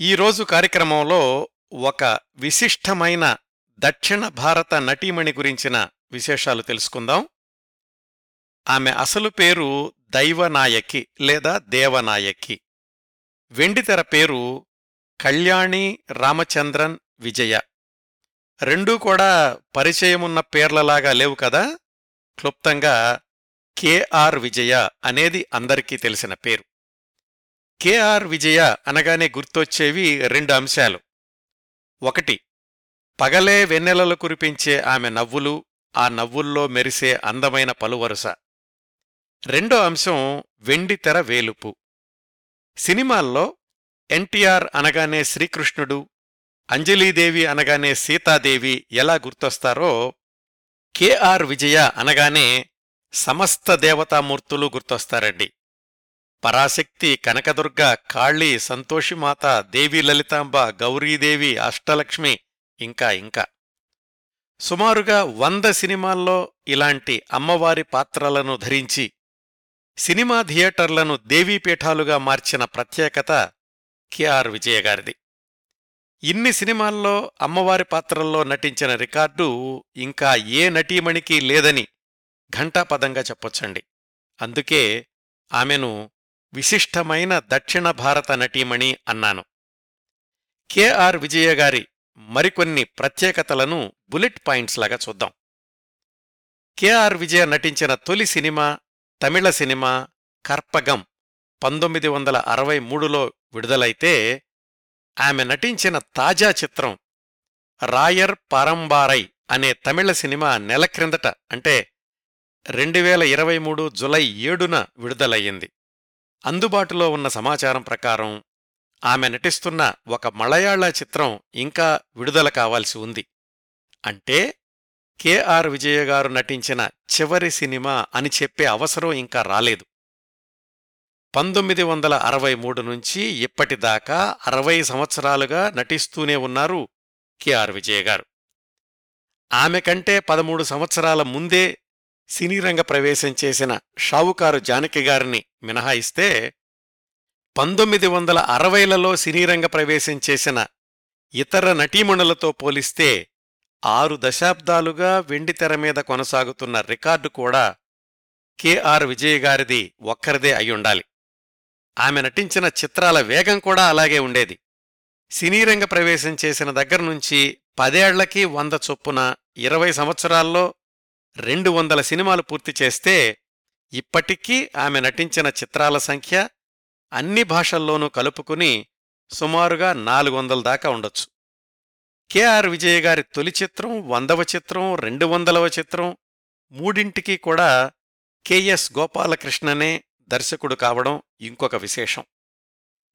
ఈరోజు కార్యక్రమంలో ఒక విశిష్టమైన దక్షిణ భారత నటీమణి గురించిన విశేషాలు తెలుసుకుందాం. ఆమె అసలు పేరు దైవనాయకి లేదా దేవనాయకి. వెండితెర పేరు కళ్యాణి రామచంద్రన్ విజయ. రెండూ కూడా పరిచయమున్న పేర్లలాగా లేవు కదా? క్లుప్తంగా కెఆర్ విజయ అనేది అందరికీ తెలిసిన పేరు. కెఆర్ విజయ అనగానే గుర్తొచ్చేవి రెండు అంశాలు. ఒకటి పగలే వెన్నెలలు కురిపించే ఆమె నవ్వులు ఆ నవ్వుల్లో మెరిసే అందమైన పలువరుస. రెండో అంశం వెండితెర వేలుపు. సినిమాల్లో ఎన్టీఆర్ అనగానే శ్రీకృష్ణుడు అంజలీదేవి అనగానే సీతాదేవి ఎలా గుర్తొస్తారో కెఆర్ విజయ అనగానే సమస్త దేవతామూర్తులు గుర్తొస్తారండి. పరాశక్తి కనకదుర్గ కాళీ సంతోషిమాత దేవి లలితాంబ గౌరీదేవి అష్టలక్ష్మి ఇంకా ఇంకా. సుమారుగా వంద సినిమాల్లో ఇలాంటి అమ్మవారి పాత్రలను ధరించి సినిమా థియేటర్లను దేవీపీఠాలుగా మార్చిన ప్రత్యేకత కెఆర్ విజయగారిది ఇన్ని సినిమాల్లో అమ్మవారి పాత్రల్లో నటించిన రికార్డు ఇంకా ఏ నటీమణికి లేదని ఘంటాపదంగా చెప్పొచ్చండి. అందుకే ఆమెను విశిష్టమైన దక్షిణ భారత నటీమణి అన్నాను. కెఆర్ విజయ గారి మరికొన్ని ప్రత్యేకతలను బుల్లెట్ పాయింట్స్ లాగా చూద్దాం. కెఆర్ విజయ నటించిన తొలి సినిమా తమిళ సినిమా కర్పగం పంతొమ్మిది వందల అరవై మూడులో విడుదలైతే ఆమె నటించిన తాజా చిత్రం రాయర్ పరంబారై అనే తమిళ సినిమా నెల క్రిందట అంటే రెండు వేల ఇరవై మూడు జులై ఏడున విడుదలయ్యింది. అందుబాటులో ఉన్న సమాచారం ప్రకారం ఆమె నటిస్తున్న ఒక మలయాళ చిత్రం ఇంకా విడుదల కావాల్సి ఉంది. అంటే కెఆర్ విజయ గారు నటించిన చివరి సినిమా అని చెప్పే అవసరం ఇంకా రాలేదు. పంతొమ్మిది వందల అరవై మూడు నుంచి ఇప్పటిదాకా అరవై సంవత్సరాలుగా నటిస్తూనే ఉన్నారు కెఆర్ విజయ గారు. ఆమె కంటే పదమూడు సంవత్సరాల ముందే సినీరంగ ప్రవేశం చేసిన షావుకారు జానకి గారిని మినహాయిస్తే పంతొమ్మిది వందల అరవైలలో సినీరంగ ప్రవేశం చేసిన ఇతర నటీమణులతో పోలిస్తే ఆరు దశాబ్దాలుగా వెండితెర మీద కొనసాగుతున్న రికార్డు కూడా కెఆర్ విజయ్ గారిది ఒక్కరిదే అయ్యుండాలి ఆమె నటించిన చిత్రాల వేగం కూడా అలాగే ఉండేది. సినీరంగ ప్రవేశం చేసిన దగ్గర్నుంచి పదేళ్ళకి వంద చొప్పున ఇరవై సంవత్సరాల్లో రెండు వందల సినిమాలు పూర్తి చేస్తే ఇప్పటికీ ఆమె నటించిన చిత్రాల సంఖ్య అన్ని భాషల్లోనూ కలుపుకుని సుమారుగా నాలుగు వందల దాకా ఉండొచ్చు. కెఆర్ విజయ గారి తొలి చిత్రం వందవ చిత్రం రెండు వందలవ చిత్రం మూడింటికి కూడా కెఎస్ గోపాలకృష్ణనే దర్శకుడు కావడం ఇంకొక విశేషం.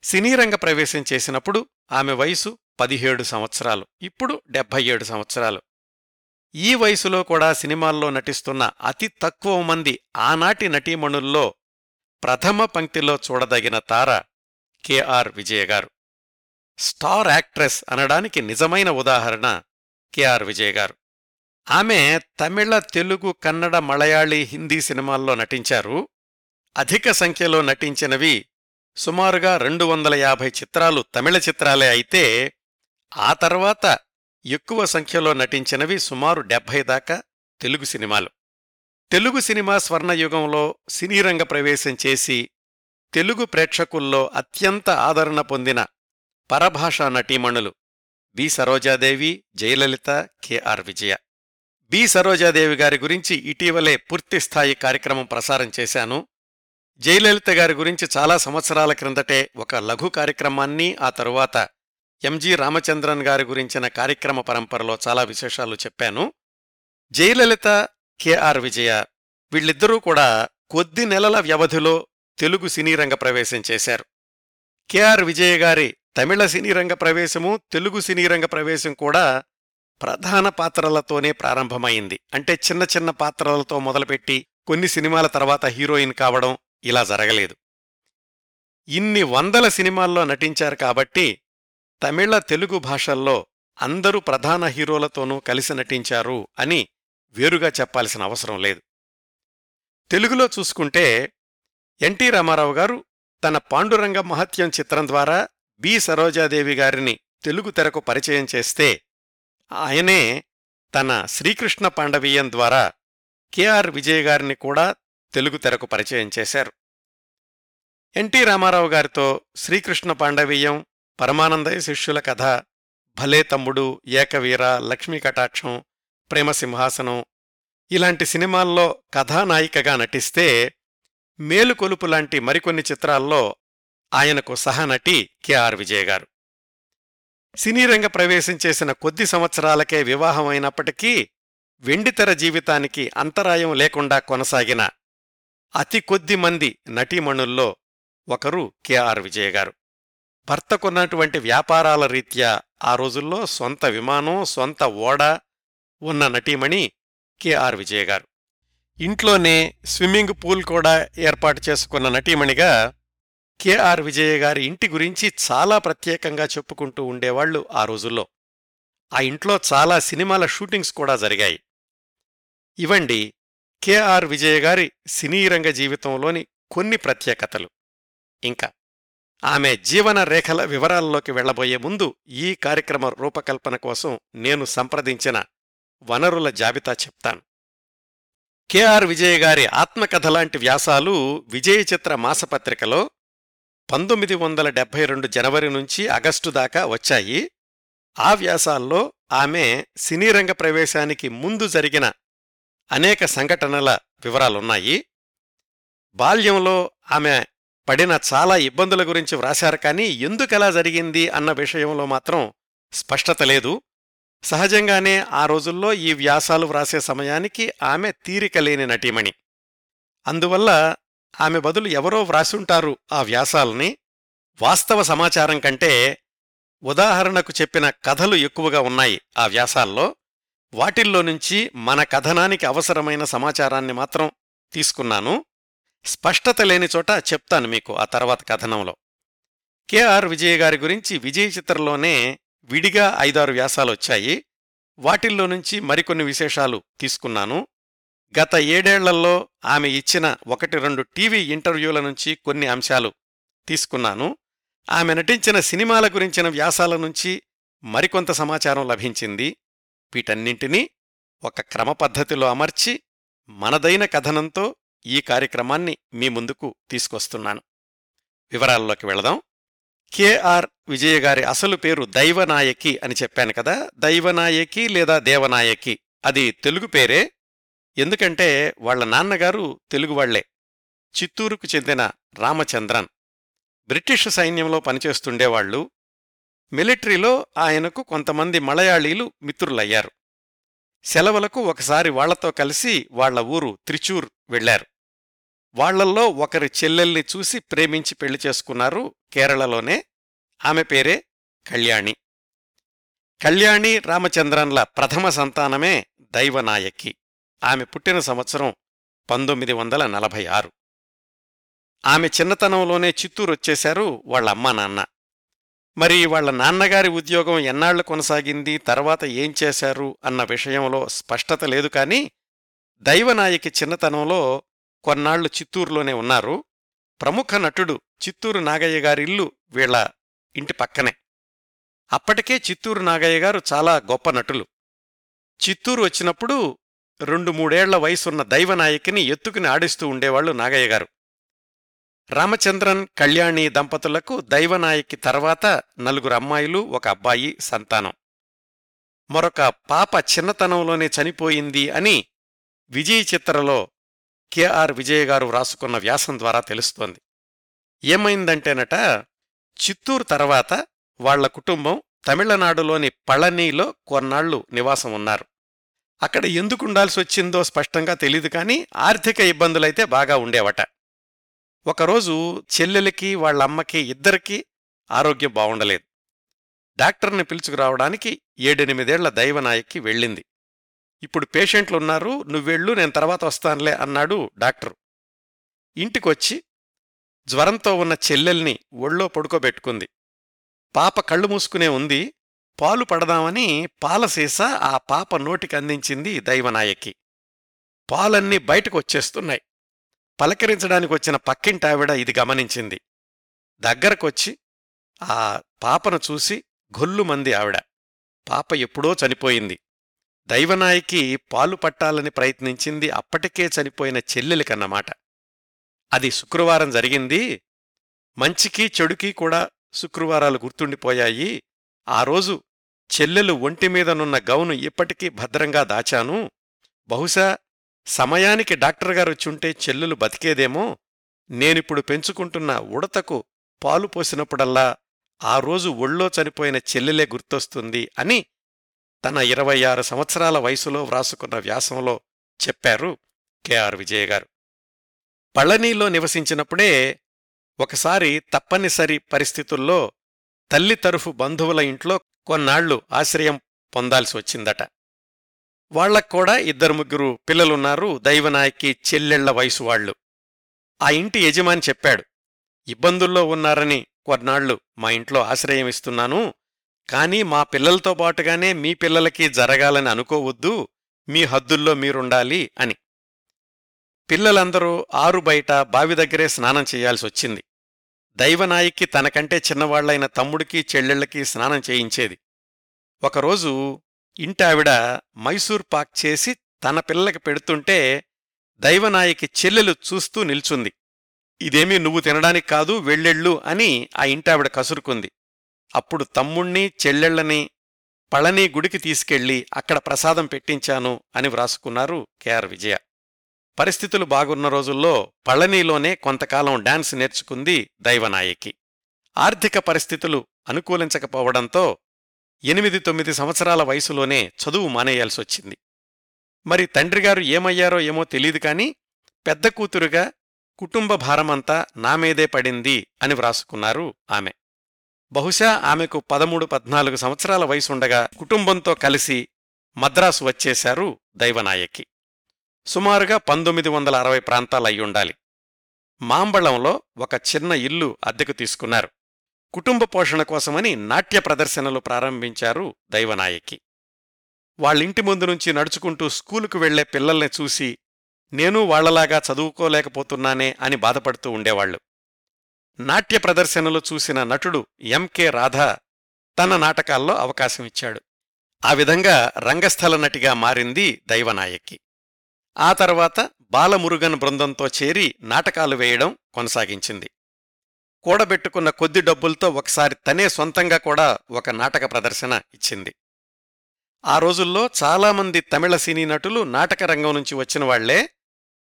సినీరంగ ప్రవేశం చేసినప్పుడు ఆమె వయసు పదిహేడు సంవత్సరాలు ఇప్పుడు డెబ్భై ఏడు సంవత్సరాలు. ఈ వయసులో కూడా సినిమాల్లో నటిస్తున్న అతి తక్కువ మంది ఆనాటి నటీమణుల్లో ప్రథమ పంక్తిలో చూడదగిన తార కెఆర్ విజయ గారు. స్టార్ యాక్ట్రెస్ అనడానికి నిజమైన ఉదాహరణ కెఆర్ విజయ్ గారు. ఆమె తమిళ తెలుగు కన్నడ మలయాళీ హిందీ సినిమాల్లో నటించారు. అధిక సంఖ్యలో నటించినవి సుమారుగా రెండు వందల యాభై చిత్రాలు తమిళ చిత్రాలే అయితే ఆ తర్వాత ఎక్కువ సంఖ్యలో నటించినవి సుమారు డెబ్భై దాకా తెలుగు సినిమాలు. తెలుగు సినిమా స్వర్ణయుగంలో సినీరంగ ప్రవేశం చేసి తెలుగు ప్రేక్షకుల్లో అత్యంత ఆదరణ పొందిన పరభాషా నటీమణులు B Saroja Devi Jayalalithaa K R Vijaya. B Saroja Devi గారి గురించి ఇటీవలే పూర్తిస్థాయి కార్యక్రమం ప్రసారం చేశాను. జయలలిత గారి గురించి చాలా సంవత్సరాల క్రిందటే ఒక లఘు కార్యక్రమాన్ని ఆ తరువాత ఎంజి రామచంద్రన్ గారి గురించిన కార్యక్రమ పరంపరలో చాలా విశేషాలు చెప్పాను. జయలలిత కెఆర్ విజయ వీళ్ళిద్దరూ కూడా కొద్ది నెలల వ్యవధిలో తెలుగు సినీరంగ ప్రవేశం చేశారు. కెఆర్ విజయ గారి తమిళ సినీరంగ ప్రవేశము తెలుగు సినీరంగ ప్రవేశం కూడా ప్రధాన పాత్రలతోనే ప్రారంభమైంది. అంటే చిన్న చిన్న పాత్రలతో మొదలుపెట్టి కొన్ని సినిమాల తర్వాత హీరోయిన్ కావడం ఇలా జరగలేదు. ఇన్ని వందల సినిమాల్లో నటించారు కాబట్టి తమిళ తెలుగు భాషల్లో అందరూ ప్రధాన హీరోలతోనూ కలిసి నటించారు అని వేరుగా చెప్పాల్సిన అవసరం లేదు. తెలుగులో చూసుకుంటే ఎన్టీ రామారావు గారు తన పాండురంగ మహత్యం చిత్రం ద్వారా బి. సరోజాదేవి గారిని తెలుగు తెరకు పరిచయం చేస్తే ఆయనే తన శ్రీకృష్ణ పాండవీయం ద్వారా కెఆర్ విజయ్ గారిని కూడా తెలుగు తెరకు పరిచయం చేశారు. ఎన్టీ రామారావు గారితో శ్రీకృష్ణ పాండవీయం పరమానందయ్య శిష్యుల కథ భలే తమ్ముడు ఏకవీర లక్ష్మీ కటాక్షం ప్రేమ సింహాసనం ఇలాంటి సినిమాల్లో కథానాయికగా నటిస్తే మేలుకొలుపు లాంటి మరికొన్ని చిత్రాల్లో ఆయనకు సహనటి కెఆర్ విజయ్ గారు. సినీరంగ ప్రవేశం చేసిన కొద్ది సంవత్సరాలకే వివాహమైనప్పటికీ వెండితెర జీవితానికి అంతరాయం లేకుండా కొనసాగిన అతి కొద్ది మంది నటీమణుల్లో ఒకరు కెఆర్ విజయ్ గారు. భర్తకున్నటువంటి వ్యాపారాల రీత్యా ఆ రోజుల్లో సొంత విమానం సొంత ఓడ ఉన్న నటీమణి కెఆర్ విజయ గారు. ఇంట్లోనే స్విమ్మింగ్ పూల్ కూడా ఏర్పాటు చేసుకున్న నటీమణిగా కెఆర్ విజయ గారి ఇంటి గురించి చాలా ప్రత్యేకంగా చెప్పుకుంటూ ఉండేవాళ్ళు ఆ రోజుల్లో. ఆ ఇంట్లో చాలా సినిమాల షూటింగ్స్ కూడా జరిగాయి. ఇవండి కెఆర్ విజయ గారి సినీరంగ జీవితంలోని కొన్ని ప్రత్యేకతలు. ఇంకా ఆమె జీవన రేఖల వివరాల్లోకి వెళ్ళబోయే ముందు ఈ కార్యక్రమ రూపకల్పన కోసం నేను సంప్రదించిన వనరుల జాబితా చెప్తాను. కెఆర్ విజయ గారి ఆత్మకథలాంటి వ్యాసాలు విజయ చిత్ర మాసపత్రికలో పంతొమ్మిది వందల డెబ్బై రెండు జనవరి నుంచి ఆగస్టు దాకా వచ్చాయి. ఆ వ్యాసాల్లో ఆమె సినీరంగ ప్రవేశానికి ముందు జరిగిన అనేక సంఘటనల వివరాలున్నాయి. బాల్యంలో ఆమె పడిన చాలా ఇబ్బందుల గురించి వ్రాశారు కానీ ఎందుకలా జరిగింది అన్న విషయంలో మాత్రం స్పష్టత లేదు. సహజంగానే ఆ రోజుల్లో ఈ వ్యాసాలు వ్రాసే సమయానికి ఆమె తీరిక లేని నటీమణి. అందువల్ల ఆమె బదులు ఎవరో వ్రాసుంటారు ఆ వ్యాసాల్ని. వాస్తవ సమాచారం కంటే ఉదాహరణకు చెప్పిన కథలు ఎక్కువగా ఉన్నాయి ఆ వ్యాసాల్లో. వాటిల్లో నుంచి మన కథనానికి అవసరమైన సమాచారాన్ని మాత్రం తీసుకున్నాను. స్పష్టత లేని చోట చెప్తాను మీకు ఆ తర్వాత కథనంలో. కెఆర్ విజయ్ గారి గురించి విజయ్ చిత్రంలోనే విడిగా ఐదారు వ్యాసాలు వచ్చాయి. వాటిల్లో నుంచి మరికొన్ని విశేషాలు తీసుకున్నాను. గత ఏడేళ్ళలో ఆమె ఇచ్చిన ఒకటి రెండు టీవీ ఇంటర్వ్యూల నుంచి కొన్ని అంశాలు తీసుకున్నాను. ఆమె నటించిన సినిమాల గురించిన వ్యాసాల నుంచి మరికొంత సమాచారం లభించింది. వీటన్నింటినీ ఒక క్రమపద్ధతిలో అమర్చి మనదైన కథనంతో ఈ కార్యక్రమాన్ని మీ ముందుకు తీసుకొస్తున్నాను. వివరాల్లోకి వెళదాం. కెఆర్ విజయ గారి అసలు పేరు దైవనాయకి అని చెప్పాను కదా దైవనాయకి లేదా దేవనాయకి? అది తెలుగు పేరే. ఎందుకంటే వాళ్ళ నాన్నగారు తెలుగువాళ్ళే చిత్తూరుకు చెందిన రామచంద్రన్. బ్రిటిష్ సైన్యంలో పనిచేస్తుండేవాళ్ళు మిలిటరీలో ఆయనకు కొంతమంది మలయాళీలు మిత్రులయ్యారు. సెలవులకు ఒకసారి వాళ్ళతో కలిసి వాళ్ళ ఊరు త్రిచూర్ వెళ్ళారు వాళ్ళల్లో ఒకరి చెల్లెల్ని చూసి ప్రేమించి పెళ్ళి చేసుకున్నారు కేరళలోనే. ఆమె పేరే కళ్యాణి. కళ్యాణి రామచంద్రన్ల ప్రథమ సంతానమే దైవనాయకి. ఆమె పుట్టిన సంవత్సరం పంతొమ్మిది వందల నలభై ఆరు. ఆమె చిన్నతనంలోనే చిత్తూరొచ్చేశారు వాళ్ళమ్మా నాన్న. మరి వాళ్ళ నాన్నగారి ఉద్యోగం ఎన్నాళ్ళు కొనసాగింది? తర్వాత ఏం చేశారు? అన్న విషయంలో స్పష్టత లేదు కాని దైవనాయకి చిన్నతనంలో కొన్నాళ్ళు చిత్తూరులోనే ఉన్నారు. ప్రముఖ నటుడు చిత్తూరు నాగయ్య గారిల్లు వీళ్ళ ఇంటి పక్కనే. అప్పటికే చిత్తూరు నాగయ్య గారు చాలా గొప్ప నటులు. చిత్తూరు వచ్చినప్పుడు రెండు మూడేళ్ళ వయసున్న దైవనాయకిని ఎత్తుకుని ఆడిస్తూ ఉండేవాళ్ళు నాగయ్య గారు. రామచంద్రన్ కళ్యాణి దంపతులకు దైవనాయకి తర్వాత నలుగురు అమ్మాయిలు ఒక అబ్బాయి సంతానం. మరొక పాప చిన్నతనంలోనే చనిపోయింది అని విజయ్ చిత్రలో కెఆర్ విజయ్ గారు వ్రాసుకున్న వ్యాసం ద్వారా తెలుస్తోంది. ఏమైందంటేనట చిత్తూరు తర్వాత వాళ్ళ కుటుంబం తమిళనాడులోని పళనీలో కొన్నాళ్ళు నివాసం ఉన్నారు. అక్కడ ఎందుకుండాల్సి వచ్చిందో స్పష్టంగా తెలీదు కాని ఆర్థిక ఇబ్బందులైతే బాగా ఉండేవట. ఒకరోజు చెల్లెలకి వాళ్ళ అమ్మకి ఇద్దరికీ ఆరోగ్యం బావుండలేదు. డాక్టర్ని పిలుచుకురావడానికి ఏడెనిమిదేళ్ళ దైవనాయక్కి వెళ్ళింది. ఇప్పుడు పేషెంట్లున్నారు నువ్వెళ్ళు నేను తర్వాత వస్తానులే అన్నాడు డాక్టరు. ఇంటికొచ్చి జ్వరంతో ఉన్న చెల్లెల్ని ఒళ్ళో పడుకోబెట్టుకుంది. పాప కళ్ళు మూసుకునే ఉంది పాలు పడదామని పాలసీస ఆ పాప నోటికి అందించింది దైవనాయకి పాలన్నీ బయటకొచ్చేస్తున్నాయి. పలకరించడానికి వచ్చిన పక్కింటావిడ ఇది గమనించింది. దగ్గరకొచ్చి ఆ పాపను చూసి గొల్లుమంది ఆవిడ. పాప ఎప్పుడో చనిపోయింది. దైవనాయికి పాలు పట్టాలని ప్రయత్నించింది అప్పటికే చనిపోయిన చెల్లెలికన్నమాట. అది శుక్రవారం జరిగింది. మంచికి చెడుకి కూడా శుక్రవారాలు గుర్తుండిపోయాయి. ఆ రోజు చెల్లెలు ఒంటిమీదనున్న గౌను ఇప్పటికీ భద్రంగా దాచాను. బహుశా సమయానికి డాక్టర్ గారు వచ్చుంటే చెల్లెలు బతికేదేమో నేనిప్పుడు పెంచుకుంటున్న ఉడతకు పాలు పోసినప్పుడల్లా ఆ రోజు ఒళ్ళో చనిపోయిన చెల్లెలే గుర్తొస్తుంది అని తన ఇరవై ఆరు సంవత్సరాల వయసులో వ్రాసుకున్న వ్యాసంలో చెప్పారు కెఆర్ విజయ గారు. పళనీలో నివసించినప్పుడే ఒకసారి తప్పనిసరి పరిస్థితుల్లో తల్లి తరఫు బంధువుల ఇంట్లో కొన్నాళ్ళు ఆశ్రయం పొందాల్సి వచ్చిందట. వాళ్ళక్కూడా ఇద్దరు ముగ్గురు పిల్లలున్నారు. దైవనాయకి చెల్లెళ్ళ వయసు వాళ్ళు ఆ ఇంటి యజమాని చెప్పాడు ఇబ్బందుల్లో ఉన్నారని కొన్నాళ్ళు మా ఇంట్లో ఆశ్రయం ఇస్తున్నాను. కానీ మా పిల్లలతో పాటుగానే మీ పిల్లలకి జరగాలని అనుకోవద్దు. మీ హద్దుల్లో మీరుండాలి అని. పిల్లలందరూ ఆరు బయట బావి దగ్గరే స్నానం చేయాల్సి వచ్చింది. దైవనాయికి తనకంటే చిన్నవాళ్ళైన తమ్ముడికి చెల్లెళ్ళకి స్నానం చేయించేది. ఒకరోజు ఇంటావిడ మైసూర్ పాక్ చేసి తన పిల్లలకి పెడుతుంటే దైవనాయకి చెల్లెలు చూస్తూ నిల్చుంది. ఇదేమీ నువ్వు తినడానికి కాదు వెళ్ళెళ్ళు అని ఆ ఇంటావిడ కసురుకుంది. అప్పుడు తమ్ముణ్ణి చెల్లెళ్ళని పళని గుడికి తీసుకెళ్ళి అక్కడ ప్రసాదం పెట్టించాను అని వ్రాసుకున్నారు కెఆర్ విజయ. పరిస్థితులు బాగున్న రోజుల్లో పళనీలోనే కొంతకాలం డాన్స్ నేర్చుకుంది దైవనాయకి. ఆర్థిక పరిస్థితులు అనుకూలించకపోవడంతో ఎనిమిది తొమ్మిది సంవత్సరాల వయసులోనే చదువు మానేయాల్సొచ్చింది. మరి తండ్రిగారు ఏమయ్యారో ఏమో తెలీదు కాని పెద్ద కూతురుగా కుటుంబ భారమంతా నామీదే పడింది అని వ్రాసుకున్నారు ఆమె. బహుశా ఆమెకు పదమూడు పద్నాలుగు సంవత్సరాల వయసుండగా కుటుంబంతో కలిసి మద్రాసు వచ్చేశారు దైవనాయకి. సుమారుగా పంతొమ్మిది వందల అరవై ప్రాంతాలయ్యుండాలి. మాంబళంలో ఒక చిన్న ఇల్లు అద్దెకు తీసుకున్నారు. కుటుంబ పోషణ కోసమని నాట్య ప్రదర్శనలు ప్రారంభించారు దైవనాయకి. వాళ్ళింటి ముందు నుంచి నడుచుకుంటూ స్కూలుకు వెళ్ళే పిల్లల్ని చూసి నేను వాళ్ళలాగా చదువుకోలేకపోతున్నానే అని బాధపడుతూ ఉండేవాళ్ళు నాట్య ప్రదర్శనలు చూసిన నటుడు ఎంకే రాధ తన నాటకాల్లో అవకాశమిచ్చాడు ఆ విధంగా రంగస్థల నటిగా మారింది దైవనాయకి. ఆ తర్వాత బాలమురుగన్ బృందంతో చేరి నాటకాలు వేయడం కొనసాగించింది. కూడబెట్టుకున్న కొద్ది డబ్బులతో ఒకసారి తనే సొంతంగా కూడా ఒక నాటక ప్రదర్శన ఇచ్చింది. ఆ రోజుల్లో చాలామంది తమిళ సినీ నటులు నాటక రంగం నుంచి వచ్చిన వాళ్ళే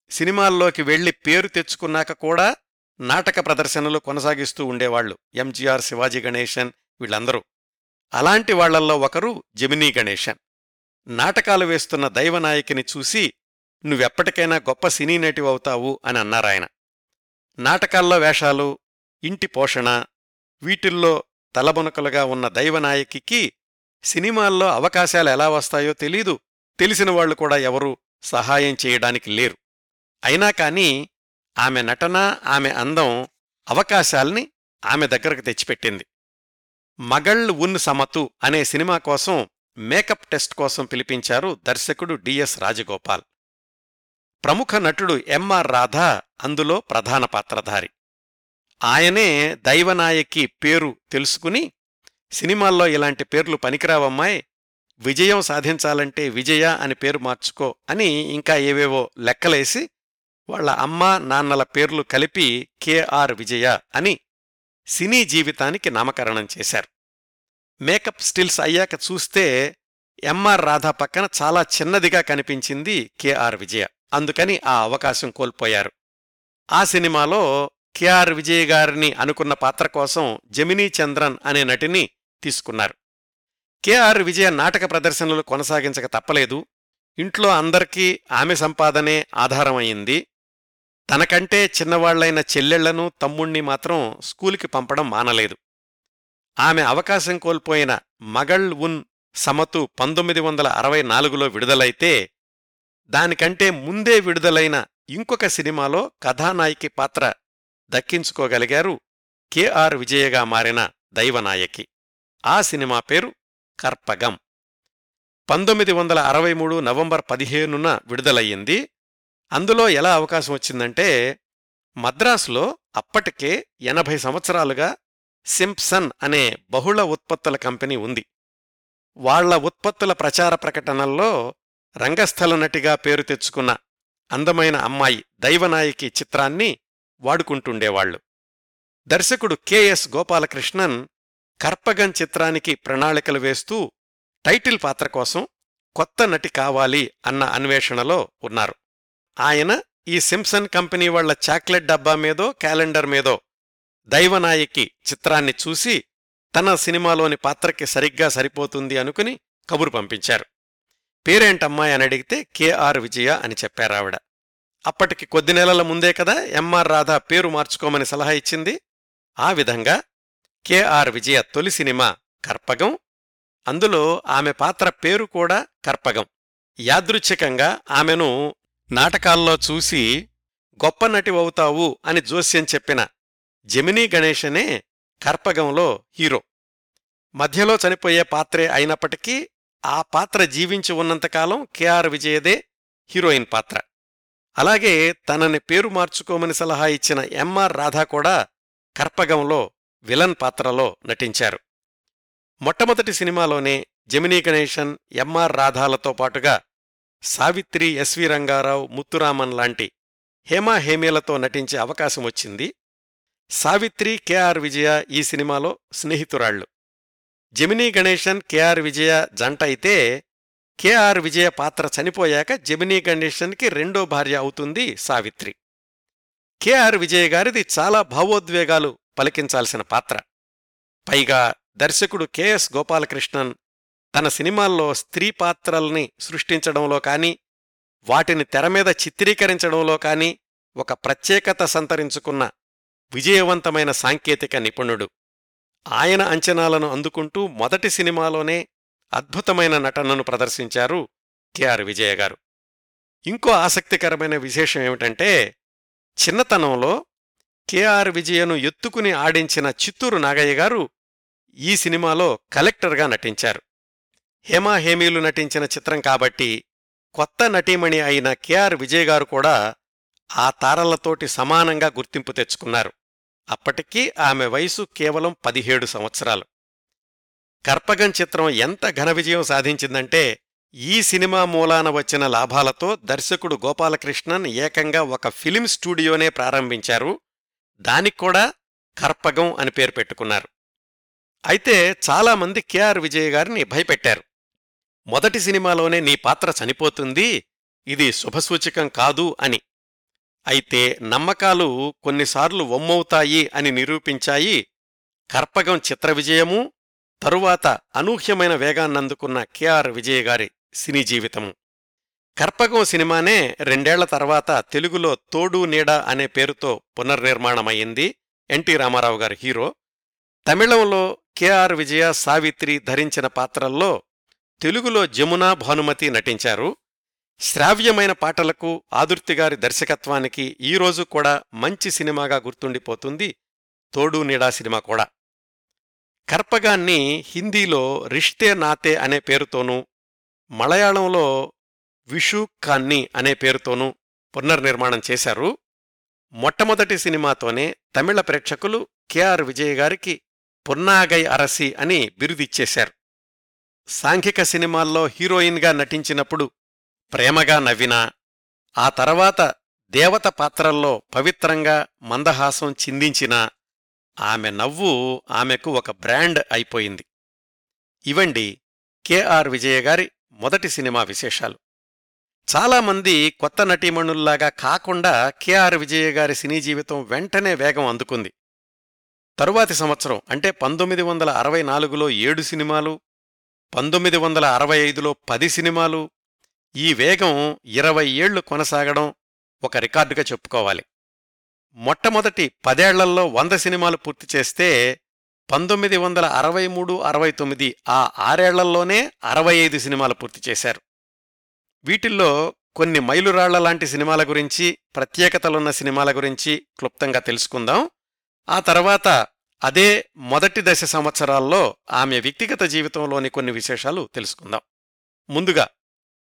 సినిమాల్లోకి వెళ్ళి పేరు తెచ్చుకున్నాక కూడా నాటక ప్రదర్శనలు కొనసాగిస్తూ ఉండేవాళ్ళు. ఎంజీఆర్ శివాజీ గణేశన్ వీళ్ళందరూ. అలాంటి వాళ్ళల్లో ఒకరు జమినీ గణేశన్. నాటకాలు వేస్తున్న దైవనాయకిని చూసి నువ్వెప్పటికైనా గొప్ప సినీ నటివవుతావు అని అన్నారాయన. నాటకాల్లో వేషాలు ఇంటి పోషణ వీటిల్లో తలబునకలుగా ఉన్న దైవనాయకికి సినిమాల్లో అవకాశాలు ఎలా వస్తాయో తెలీదు. తెలిసిన వాళ్ళు కూడా ఎవరూ సహాయం చేయడానికి లేరు. అయినా కాని ఆమె నటన ఆమె అందం అవకాశాల్ని ఆమె దగ్గరకు తెచ్చిపెట్టింది. మగళ్ ఉన్ సమతు అనే సినిమా కోసం మేకప్ టెస్ట్ కోసం పిలిపించారు దర్శకుడు డిఎస్ రాజగోపాల్. ప్రముఖ నటుడు ఎంఆర్ రాధా అందులో ప్రధాన పాత్రధారి. ఆయనే దైవనాయకి పేరు తెలుసుకుని సినిమాల్లో ఇలాంటి పేర్లు పనికిరావమ్మాయ్ విజయం సాధించాలంటే విజయ అని పేరు మార్చుకో అని ఇంకా ఏవేవో లెక్కలేసి వాళ్ళ అమ్మా నాన్నల పేర్లు కలిపి కెఆర్ విజయ అని సినీ జీవితానికి నామకరణం చేశారు. మేకప్ స్టిల్స్ అయ్యాక చూస్తే ఎంఆర్ రాధా పక్కన చాలా చిన్నదిగా కనిపించింది కెఆర్ విజయ. అందుకని ఆ అవకాశం కోల్పోయారు. ఆ సినిమాలో కెఆర్ విజయ్ గారిని అనుకున్న పాత్ర కోసం జమినీ చంద్రన్ అనే నటిని తీసుకున్నారు. కెఆర్ విజయ నాటక ప్రదర్శనలు కొనసాగించక తప్పలేదు. ఇంట్లో అందరికీ ఆమె సంపాదనే ఆధారమయ్యింది తనకంటే చిన్నవాళ్ళైన చెల్లెళ్ళను తమ్ముణ్ణి మాత్రం స్కూలుకి పంపడం మానలేదు. ఆమె అవకాశం కోల్పోయిన మగళ్ ఉన్ సమతు పంతొమ్మిది వందల అరవై నాలుగులో విడుదలైతే దానికంటే ముందే విడుదలైన ఇంకొక సినిమాలో కథానాయికి పాత్ర దక్కించుకోగలిగారు. కెఆర్ విజయగా మారిన దైవనాయకి. ఆ సినిమా పేరు కర్పగం. పంతొమ్మిది వందల అరవై మూడు నవంబర్ పదిహేనున విడుదలయ్యింది. అందులో ఎలా అవకాశం వచ్చిందంటే మద్రాసులో అప్పటికే ఎనభై సంవత్సరాలుగా సింప్సన్ అనే బహుళ ఉత్పత్తుల కంపెనీ ఉంది. వాళ్ళ ఉత్పత్తుల ప్రచార ప్రకటనల్లో రంగస్థల నటిగా పేరు తెచ్చుకున్న అందమైన అమ్మాయి దైవనాయకి చిత్రాన్ని వాడుకుంటుండేవాళ్ళు దర్శకుడు కెఎస్ గోపాలకృష్ణన్ కర్పగం చిత్రానికి ప్రణాళికలు వేస్తూ టైటిల్ పాత్ర కోసం కొత్త నటి కావాలి అన్న అన్వేషణలో ఉన్నారు. ఆయన ఈ సింప్సన్ కంపెనీ వాళ్ళ చాక్లెట్ డబ్బా మీదో క్యాలెండర్ మీదో దైవనాయకి చిత్రాన్ని చూసి తన సినిమాలోని పాత్రకి సరిగ్గా సరిపోతుంది అనుకుని కబురు పంపించారు. పేరేంటమ్మాయి అని అడిగితే కెఆర్ విజయ అని చెప్పారావిడ. అప్పటికి కొద్ది నెలల ముందే కదా ఎంఆర్ రాధా పేరు మార్చుకోమని సలహా ఇచ్చింది. ఆ విధంగా కెఆర్ విజయ తొలి సినిమా కర్పగం. అందులో ఆమె పాత్ర పేరు కూడా కర్పగం. యాదృచ్ఛికంగా ఆమెను నాటకాల్లో చూసి గొప్ప నటివవుతావు అని జోస్యం చెప్పిన జమినీ గణేశనే కర్పగంలో హీరో. మధ్యలో చనిపోయే పాత్రే అయినప్పటికీ ఆ పాత్ర జీవించి ఉన్నంతకాలం కెఆర్ విజయదే హీరోయిన్ పాత్ర. అలాగే తనని పేరు మార్చుకోమని సలహా ఇచ్చిన ఎంఆర్ రాధా కూడా కర్పగంలో విలన్ పాత్రలో నటించారు. మొట్టమొదటి సినిమాలోనే జమినీ గణేశన్ ఎంఆర్ రాధాలతో పాటుగా సావిత్రి ఎస్వి రంగారావు ముత్తురామన్ లాంటి హేమా హేమేలతో నటించే అవకాశం వచ్చింది. సావిత్రి కెఆర్ విజయ ఈ సినిమాలో స్నేహితురాళ్ళు జమినీ గణేశన్ కెఆర్ విజయ జంట అయితే కెఆర్ విజయ పాత్ర చనిపోయాక జమినీ గణేశన్కి రెండో భార్య అవుతుంది సావిత్రి. కెఆర్ విజయ గారిది చాలా భావోద్వేగాలు పలికించాల్సిన పాత్ర. పైగా దర్శకుడు కెఎస్ గోపాలకృష్ణన్ తన సినిమాల్లో స్త్రీ పాత్రల్ని సృష్టించడంలో కాని వాటిని తెరమీద చిత్రీకరించడంలో కాని ఒక ప్రత్యేకత సంతరించుకున్న విజయవంతమైన సాంకేతిక నిపుణుడు. ఆయన అంచనాలను అందుకుంటూ మొదటి సినిమాలోనే అద్భుతమైన నటనను ప్రదర్శించారు కెఆర్ విజయ గారు. ఇంకో ఆసక్తికరమైన విశేషం ఏమిటంటే చిన్నతనంలో కెఆర్ విజయను ఎత్తుకుని ఆడించిన చిత్తూరు నాగయ్య గారు ఈ సినిమాలో కలెక్టర్గా నటించారు. హేమా హేమీలు నటించిన చిత్రం కాబట్టి కొత్త నటీమణి అయిన కెఆర్ విజయ్ గారు కూడా ఆ తారలతోటి సమానంగా గుర్తింపు తెచ్చుకున్నారు. అప్పటికీ ఆమె వయసు కేవలం పదిహేడు సంవత్సరాలు. కర్పగం చిత్రం ఎంత ఘన విజయం సాధించిందంటే ఈ సినిమా మూలాన వచ్చిన లాభాలతో దర్శకుడు గోపాలకృష్ణన్ ఏకంగా ఒక ఫిలిం స్టూడియోనే ప్రారంభించారు. దానిక్కూడా కర్పగం అని పేరు పెట్టుకున్నారు. అయితే చాలామంది కెఆర్ విజయ్ గారిని భయపెట్టారు. మొదటి సినిమాలోనే నీ పాత్ర చనిపోతుంది ఇది శుభసూచకం కాదు అని. అయితే నమ్మకాలు కొన్నిసార్లు వమ్మవుతాయి అని నిరూపించాయి కర్పగం చిత్ర విజయము తరువాత అనూహ్యమైన వేగాన్నందుకున్న కెఆర్ విజయ్ గారి సినీ జీవితము. కర్పగం సినిమానే రెండేళ్ళ తర్వాత తెలుగులో తోడు నీడ అనే పేరుతో పునర్నిర్మాణమయ్యింది ఎన్టీ రామారావు గారి హీరో. తమిళంలో కెఆర్ విజయ సావిత్రి ధరించిన పాత్రల్లో తెలుగులో జమునా భానుమతి నటించారు. శ్రావ్యమైన పాటలకు ఆదుర్తిగారి దర్శకత్వానికి ఈరోజు కూడా మంచి సినిమాగా గుర్తుండిపోతుంది తోడు నీడా సినిమా కూడా. కర్పగాన్ని హిందీలో రిష్తే నాతే అనే పేరుతోనూ మలయాళంలో విషు కాన్ని అనే పేరుతోనూ పునర్నిర్మాణం చేశారు. మొట్టమొదటి సినిమాతోనే తమిళ ప్రేక్షకులు కెఆర్ విజయ్ గారికి పున్నాగై అరసి అని బిరుదిచ్చేశారు. సాంఘిక సినిమాల్లో హీరోయిన్గా నటించినప్పుడు ప్రేమగా నవ్వినా ఆ తర్వాత దేవత పాత్రల్లో పవిత్రంగా మందహాసం చిందించినా ఆమె నవ్వు ఆమెకు ఒక బ్రాండ్ అయిపోయింది. ఇవండి కెఆర్ విజయ గారి మొదటి సినిమా విశేషాలు. చాలామంది కొత్త నటీమణుల్లాగా కాకుండా కెఆర్ విజయ గారి సినీ జీవితం వెంటనే వేగం అందుకుంది. తరువాతి సంవత్సరం అంటే పంతొమ్మిది వందల అరవై నాలుగులో ఏడు సినిమాలు పంతొమ్మిది వందల అరవై ఐదులో పది సినిమాలు ఈ వేగం ఇరవై ఏళ్ళు కొనసాగడం ఒక రికార్డుగా చెప్పుకోవాలి. మొట్టమొదటి పదేళ్ళలో వంద సినిమాలు పూర్తి చేస్తే పంతొమ్మిది వందల అరవై మూడు అరవై తొమ్మిది ఆ ఆరేళ్ళలోనే అరవై ఐదు సినిమాలు పూర్తి చేశారు. వీటిల్లో కొన్ని మైలురాళ్ళ లాంటి సినిమాల గురించి ప్రత్యేకతలున్న సినిమాల గురించి క్లుప్తంగా తెలుసుకుందాం. ఆ తర్వాత అదే మొదటి దశ సంవత్సరాల్లో ఆమె వ్యక్తిగత జీవితంలోని కొన్ని విశేషాలు తెలుసుకుందాం. ముందుగా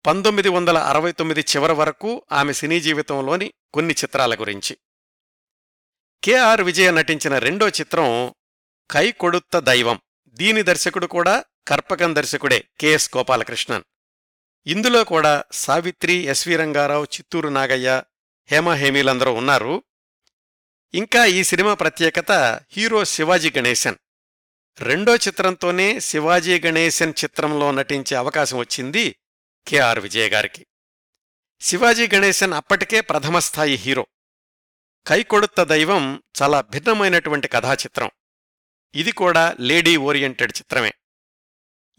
పంతొమ్మిది వందల అరవై తొమ్మిది చివరి వరకు ఆమె సినీ జీవితంలోని కొన్ని చిత్రాల గురించి. కెఆర్ విజయ నటించిన రెండో చిత్రం కై కొడుత్త దైవం. దీని దర్శకుడు కూడా కర్పకం దర్శకుడే కెఎస్ గోపాలకృష్ణన్. ఇందులో కూడా సావిత్రి ఎస్వి రంగారావు చిత్తూరు నాగయ్య హేమహేమీలందరూ ఉన్నారు. ఇంకా ఈ సినిమా ప్రత్యేకత హీరో శివాజీ గణేశన్. రెండో చిత్రంతోనే శివాజీ గణేశన్ చిత్రంలో నటించే అవకాశం వచ్చింది కెఆర్ విజయ గారికి. శివాజీ గణేశన్ అప్పటికే ప్రథమస్థాయి హీరో. కైకొడుత్త దైవం చాలా భిన్నమైనటువంటి కథాచిత్రం. ఇది కూడా లేడీ ఓరియంటెడ్ చిత్రమే.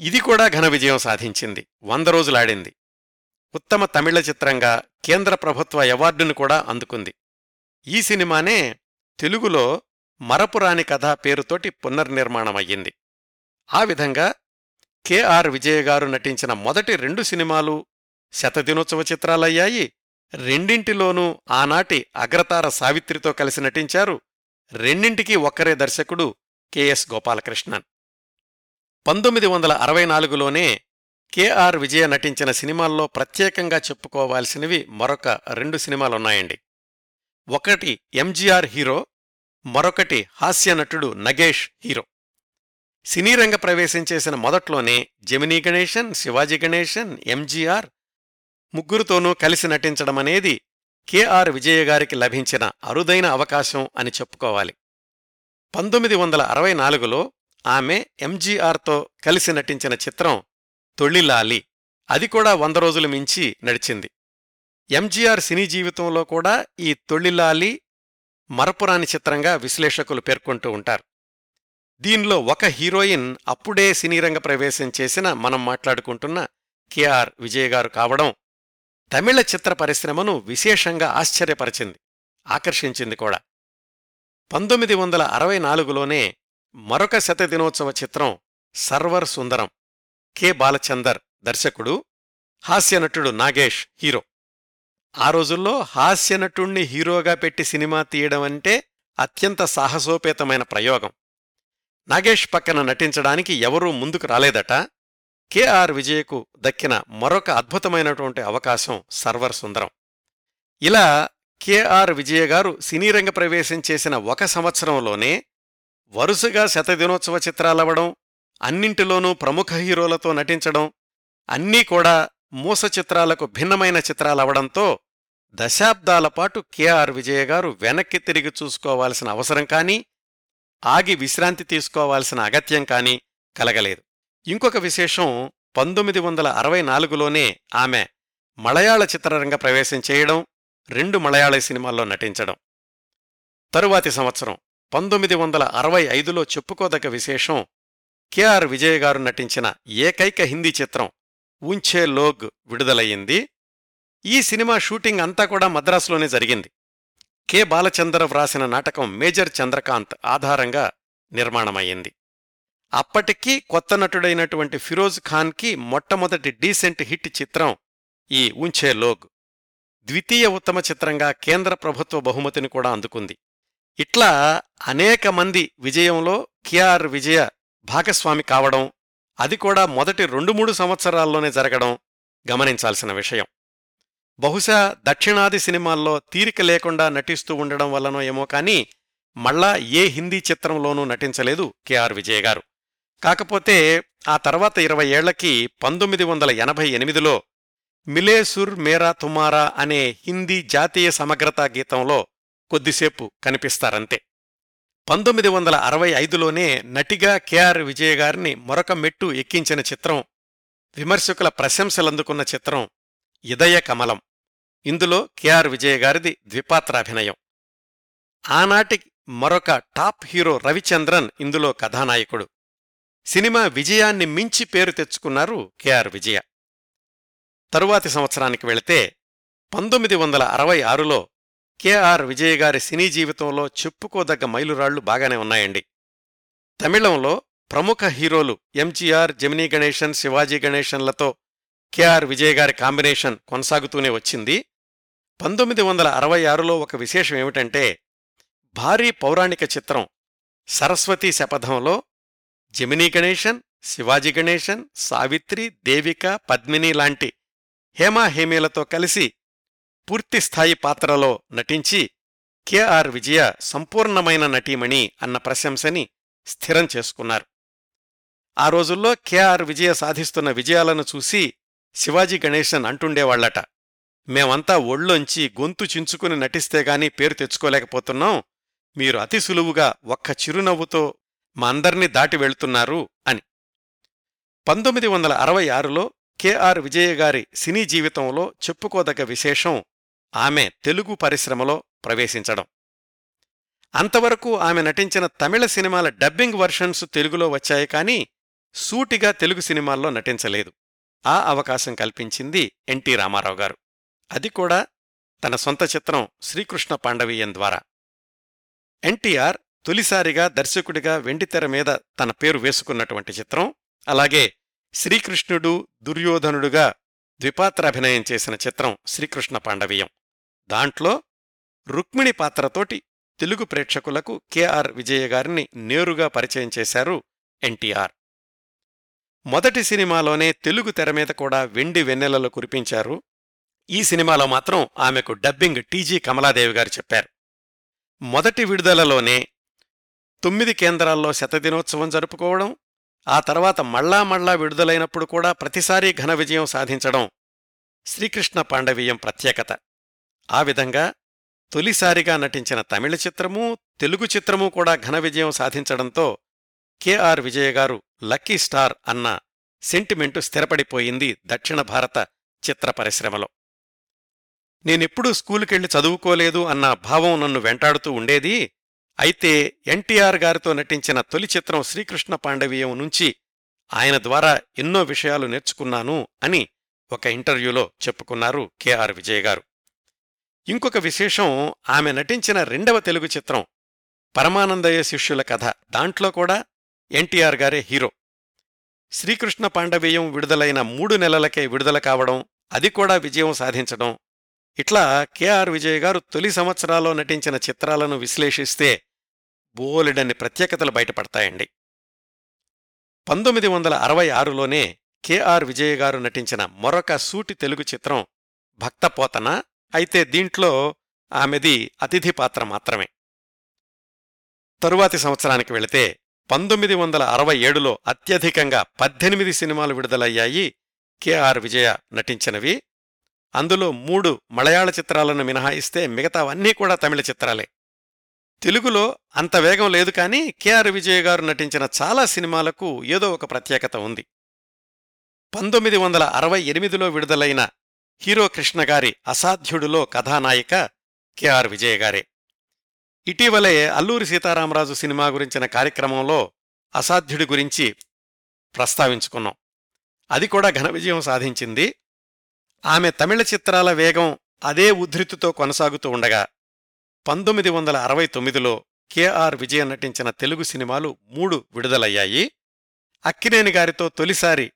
ఇది కూడా ఘన విజయం సాధించింది. వంద రోజులాడింది. ఉత్తమ తమిళ చిత్రంగా కేంద్ర ప్రభుత్వ అవార్డును కూడా అందుకుంది. ఈ సినిమానే తెలుగులో మరపురాని కథ పేరుతోటి పునర్నిర్మాణమయ్యింది. ఆ విధంగా కెఆర్ విజయ గారు నటించిన మొదటి రెండు సినిమాలు శతదినోత్సవ చిత్రాలయ్యాయి. రెండింటిలోనూ ఆనాటి అగ్రతార సావిత్రితో కలిసి నటించారు రెండింటికీ ఒక్కరే దర్శకుడు కెఎస్ గోపాలకృష్ణన్. పంతొమ్మిది వందల అరవై నాలుగులోనే కెఆర్ విజయ నటించిన సినిమాల్లో ప్రత్యేకంగా చెప్పుకోవాల్సినవి మరొక రెండు సినిమాలున్నాయండి. ఒకటి ఎంజీఆర్ హీరో మరొకటి హాస్య నటుడు నగేష్ హీరో. సినీరంగ ప్రవేశం చేసిన మొదట్లోనే జమినీ గణేశన్ శివాజీ గణేశన్ ఎంజీఆర్ ముగ్గురితోనూ కలిసి నటించడమనేది కెఆర్ విజయ గారికి లభించిన అరుదైన అవకాశం అని చెప్పుకోవాలి. పంతొమ్మిది వందల అరవై నాలుగులో ఆమె ఎంజీఆర్తో కలిసి నటించిన చిత్రం తొళ్ళిలాలి. అది కూడా వంద రోజులు మించి నడిచింది. ఎంజీఆర్ సినీ జీవితంలో కూడా ఈ తొళ్ళిలాలి మరపురాని చిత్రంగా విశ్లేషకులు పేర్కొంటూ ఉంటారు. దీనిలో ఒక హీరోయిన్ అప్పుడే సినీరంగ ప్రవేశం చేసిన మనం మాట్లాడుకుంటున్న కెఆర్ విజయ్ గారు కావడం తమిళ చిత్ర పరిశ్రమను విశేషంగా ఆశ్చర్యపరిచింది ఆకర్షించింది కూడా. పంతొమ్మిది వందల అరవై నాలుగులోనే మరొక శతదినోత్సవ చిత్రం సర్వర్ సుందరం కె బాలచందర్ దర్శకుడు హాస్యనటుడు నాగేష్ హీరో. ఆ రోజుల్లో హాస్యనటుణ్ణి హీరోగా పెట్టి సినిమా తీయడం అంటే అత్యంత సాహసోపేతమైన ప్రయోగం. నాగేష్ పక్కన నటించడానికి ఎవరూ ముందుకు రాలేదట. కెఆర్ విజయకు దక్కిన మరొక అద్భుతమైనటువంటి అవకాశం సర్వర్ సుందరం. ఇలా కెఆర్ విజయ గారు సినీరంగ ప్రవేశం చేసిన ఒక సంవత్సరంలోనే వరుసగా శతదినోత్సవ చిత్రాలవ్వడం అన్నింటిలోనూ ప్రముఖ హీరోలతో నటించడం అన్నీ కూడా మూస చిత్రాలకు భిన్నమైన చిత్రాలవడంతో దశాబ్దాల పాటు కెఆర్ విజయ గారు వెనక్కి తిరిగి చూసుకోవాల్సిన అవసరం కానీ ఆగి విశ్రాంతి తీసుకోవాల్సిన అగత్యం కానీ కలగలేదు. ఇంకొక విశేషం పంతొమ్మిది వందల అరవై నాలుగులోనే ఆమె మలయాళ చిత్రరంగ ప్రవేశం చేయడం రెండు మలయాళ సినిమాల్లో నటించడం. తరువాతి సంవత్సరం పంతొమ్మిది వందల అరవై ఐదులో చెప్పుకోదగ్గ విశేషం కెఆర్ విజయ్ గారు నటించిన ఏకైక హిందీ చిత్రం ఊంఛే లోగ్ విడుదలయ్యింది. ఈ సినిమా షూటింగ్ అంతా కూడా మద్రాసులోనే జరిగింది. కె. బాలచంద్ర వ్రాసిన నాటకం మేజర్ చంద్రకాంత్ ఆధారంగా నిర్మాణమయ్యింది. అప్పటికీ కొత్త నటుడైనటువంటి ఫిరోజ్ ఖాన్కి మొట్టమొదటి డీసెంట్ హిట్ చిత్రం ఈ ఉంచే లోగ్. ద్వితీయ ఉత్తమ చిత్రంగా కేంద్ర ప్రభుత్వ బహుమతిని కూడా అందుకుంది. ఇట్లా అనేక మంది విజయంలో కెఆర్ విజయ భాగస్వామి కావడం అది కూడా మొదటి రెండు మూడు సంవత్సరాల్లోనే జరగడం గమనించాల్సిన విషయం. బహుశా దక్షిణాది సినిమాల్లో తీరిక లేకుండా నటిస్తూ ఉండడం వల్లనో ఏమో కానీ మళ్ళా ఏ హిందీ చిత్రంలోనూ నటించలేదు కెఆర్ విజయ్ గారు. కాకపోతే ఆ తర్వాత ఇరవై ఏళ్ళకి పంతొమ్మిది వందల ఎనభై ఎనిమిదిలో మిలేసుర్ మేరా తుమారా అనే హిందీ జాతీయ సమగ్రతా గీతంలో కొద్దిసేపు కనిపిస్తారంతే. పంతొమ్మిది వందల అరవై ఐదులోనే నటిగా కెఆర్ విజయ గారిని మరొక మెట్టు ఎక్కించిన చిత్రం విమర్శకుల ప్రశంసలందుకున్న చిత్రం ఇదయ కమలం. ఇందులో కెఆర్ విజయ గారిది ద్విపాత్రాభినయం. ఆనాటి మరొక టాప్ హీరో రవిచంద్రన్ ఇందులో కథానాయకుడు. సినిమా విజయాన్ని మించి పేరు తెచ్చుకున్నారు కెఆర్ విజయ. తరువాతి సంవత్సరానికి వెళితే పంతొమ్మిది వందల అరవై ఆరులో కెఆర్ విజయ్ గారి సినీ జీవితంలో చెప్పుకోదగ్గ మైలురాళ్ళు బాగానే ఉన్నాయండి. తమిళంలో ప్రముఖ హీరోలు M G R Gemini Ganesan Sivaji గణేశన్లతో KR Vijay గారి కాంబినేషన్ కొనసాగుతూనే వచ్చింది. పంతొమ్మిది వందల అరవై ఆరులో ఒక విశేషం ఏమిటంటే భారీ పౌరాణిక చిత్రం సరస్వతీ శపథంలో జమినీ గణేశన్ శివాజీ గణేశన్ సావిత్రి దేవిక పద్మిని లాంటి హేమాహేమీలతో కలిసి పూర్తిస్థాయి పాత్రలో నటించి కెఆర్ విజయ సంపూర్ణమైన నటీమణి అన్న ప్రశంసని స్థిరం చేసుకున్నారు. ఆ రోజుల్లో కెఆర్ విజయ సాధిస్తున్న విజయాలను చూసి శివాజీ గణేశన్ అంటుండేవాళ్ళట మేమంతా ఒళ్ళొంచి గొంతు చించుకుని నటిస్తే గాని పేరు తెచ్చుకోలేకపోతున్నాం. మీరు అతి సులువుగా ఒక్క చిరునవ్వుతో మా అందర్నీ దాటి వెళ్తున్నారు అని. పంతొమ్మిది వందల అరవై ఆరులో కెఆర్ విజయ గారి సినీ జీవితంలో చెప్పుకోదగ్గ విశేషం ఆమె తెలుగు పరిశ్రమలో ప్రవేశించడం. అంతవరకు ఆమె నటించిన తమిళ సినిమాల డబ్బింగ్ వర్షన్స్ తెలుగులో వచ్చాయి కానీ సూటిగా తెలుగు సినిమాల్లో నటించలేదు. ఆ అవకాశం కల్పించింది ఎన్టీ రామారావు గారు. అది కూడా తన సొంత చిత్రం శ్రీకృష్ణ పాండవీయం ద్వారా. ఎన్టీఆర్ తొలిసారిగా దర్శకుడిగా వెండితెర మీద తన పేరు వేసుకున్నటువంటి చిత్రం అలాగే శ్రీకృష్ణుడు దుర్యోధనుడుగా ద్విపాత్రాభినయం చేసిన చిత్రం శ్రీకృష్ణ పాండవీయం. దాంట్లో రుక్మిణి పాత్రతోటి తెలుగు ప్రేక్షకులకు కెఆర్ విజయ గారిని నేరుగా పరిచయం చేశారు ఎన్టీఆర్. మొదటి సినిమాలోనే తెలుగు తెర మీద కూడా వెండి వెన్నెలలు కురిపించారు. ఈ సినిమాలో మాత్రం ఆమెకు డబ్బింగ్ టీజీ కమలాదేవి గారు చెప్పారు. మొదటి విడుదలలోనే తొమ్మిది కేంద్రాల్లో శతదినోత్సవం జరుపుకోవడం ఆ తర్వాత మళ్ళా మళ్ళా విడుదలైనప్పుడు కూడా ప్రతిసారీ ఘన విజయం సాధించడం శ్రీకృష్ణ పాండవీయం ప్రత్యేకత. ఆ విధంగా తొలిసారిగా నటించిన తమిళ చిత్రమూ తెలుగు చిత్రమూ కూడా ఘన విజయం సాధించడంతో కెఆర్ విజయ గారు లక్కీ స్టార్ అన్న సెంటిమెంటు స్థిరపడిపోయింది దక్షిణ భారత చిత్ర పరిశ్రమలో. నేనెప్పుడూ స్కూలుకెళ్ళి చదువుకోలేదు అన్న భావం నన్ను వెంటాడుతూ ఉండేది అయితే ఎన్టీఆర్ గారితో నటించిన తొలి చిత్రం శ్రీకృష్ణ పాండవీయం నుంచి ఆయన ద్వారా ఎన్నో విషయాలు నేర్చుకున్నాను అని ఒక ఇంటర్వ్యూలో చెప్పుకున్నారు కెఆర్ విజయ్ గారు. ఇంకొక విశేషం ఆమె నటించిన రెండవ తెలుగు చిత్రం పరమానందయ్య శిష్యుల కథ. దాంట్లో కూడా ఎన్టీఆర్ గారే హీరో. శ్రీకృష్ణ పాండవీయం విడుదలైన మూడు నెలలకే విడుదల కావడం అది కూడా విజయం సాధించడం ఇట్లా కెఆర్ విజయ్ గారు తొలి సంవత్సరాల్లో నటించిన చిత్రాలను విశ్లేషిస్తే బోలెడన్ని ప్రత్యేకతలు బయటపడతాయండి. పంతొమ్మిది వందల అరవై ఆరులోనే కెఆర్ విజయ్ గారు నటించిన మరొక సూటి తెలుగు చిత్రం భక్తపోతన అయితే దీంట్లో ఆమెది అతిథి పాత్ర మాత్రమే. తరువాతి సంవత్సరానికి వెళితే పంతొమ్మిది వందల అరవై ఏడులో అత్యధికంగా పద్దెనిమిది సినిమాలు విడుదలయ్యాయి కెఆర్ విజయ నటించినవి. అందులో మూడు మలయాళ చిత్రాలను మినహాయిస్తే మిగతావన్నీ కూడా తమిళ చిత్రాలే. తెలుగులో అంత వేగం లేదు కానీ కెఆర్ విజయ్ గారు నటించిన చాలా సినిమాలకు ఏదో ఒక ప్రత్యేకత ఉంది. పంతొమ్మిది వందల అరవై ఎనిమిదిలో విడుదలైన హీరో కృష్ణగారి అసాధ్యుడులో కథానాయిక కెఆర్ విజయ్ గారే. ఇటీవలే అల్లూరి సీతారామరాజు సినిమా గురించిన కార్యక్రమంలో అసాధ్యుడి గురించి ప్రస్తావించుకున్నాం. అది కూడా ఘన విజయం సాధించింది ఆమె తమిళ చిత్రాల వేగం అదే ఉద్ధృతితో కొనసాగుతూ ఉండగా పంతొమ్మిది వందల అరవై తొమ్మిదిలో కెఆర్ విజయ నటించిన తెలుగు సినిమాలు మూడు విడుదలయ్యాయి. అక్కినేని గారితో తొలిసారి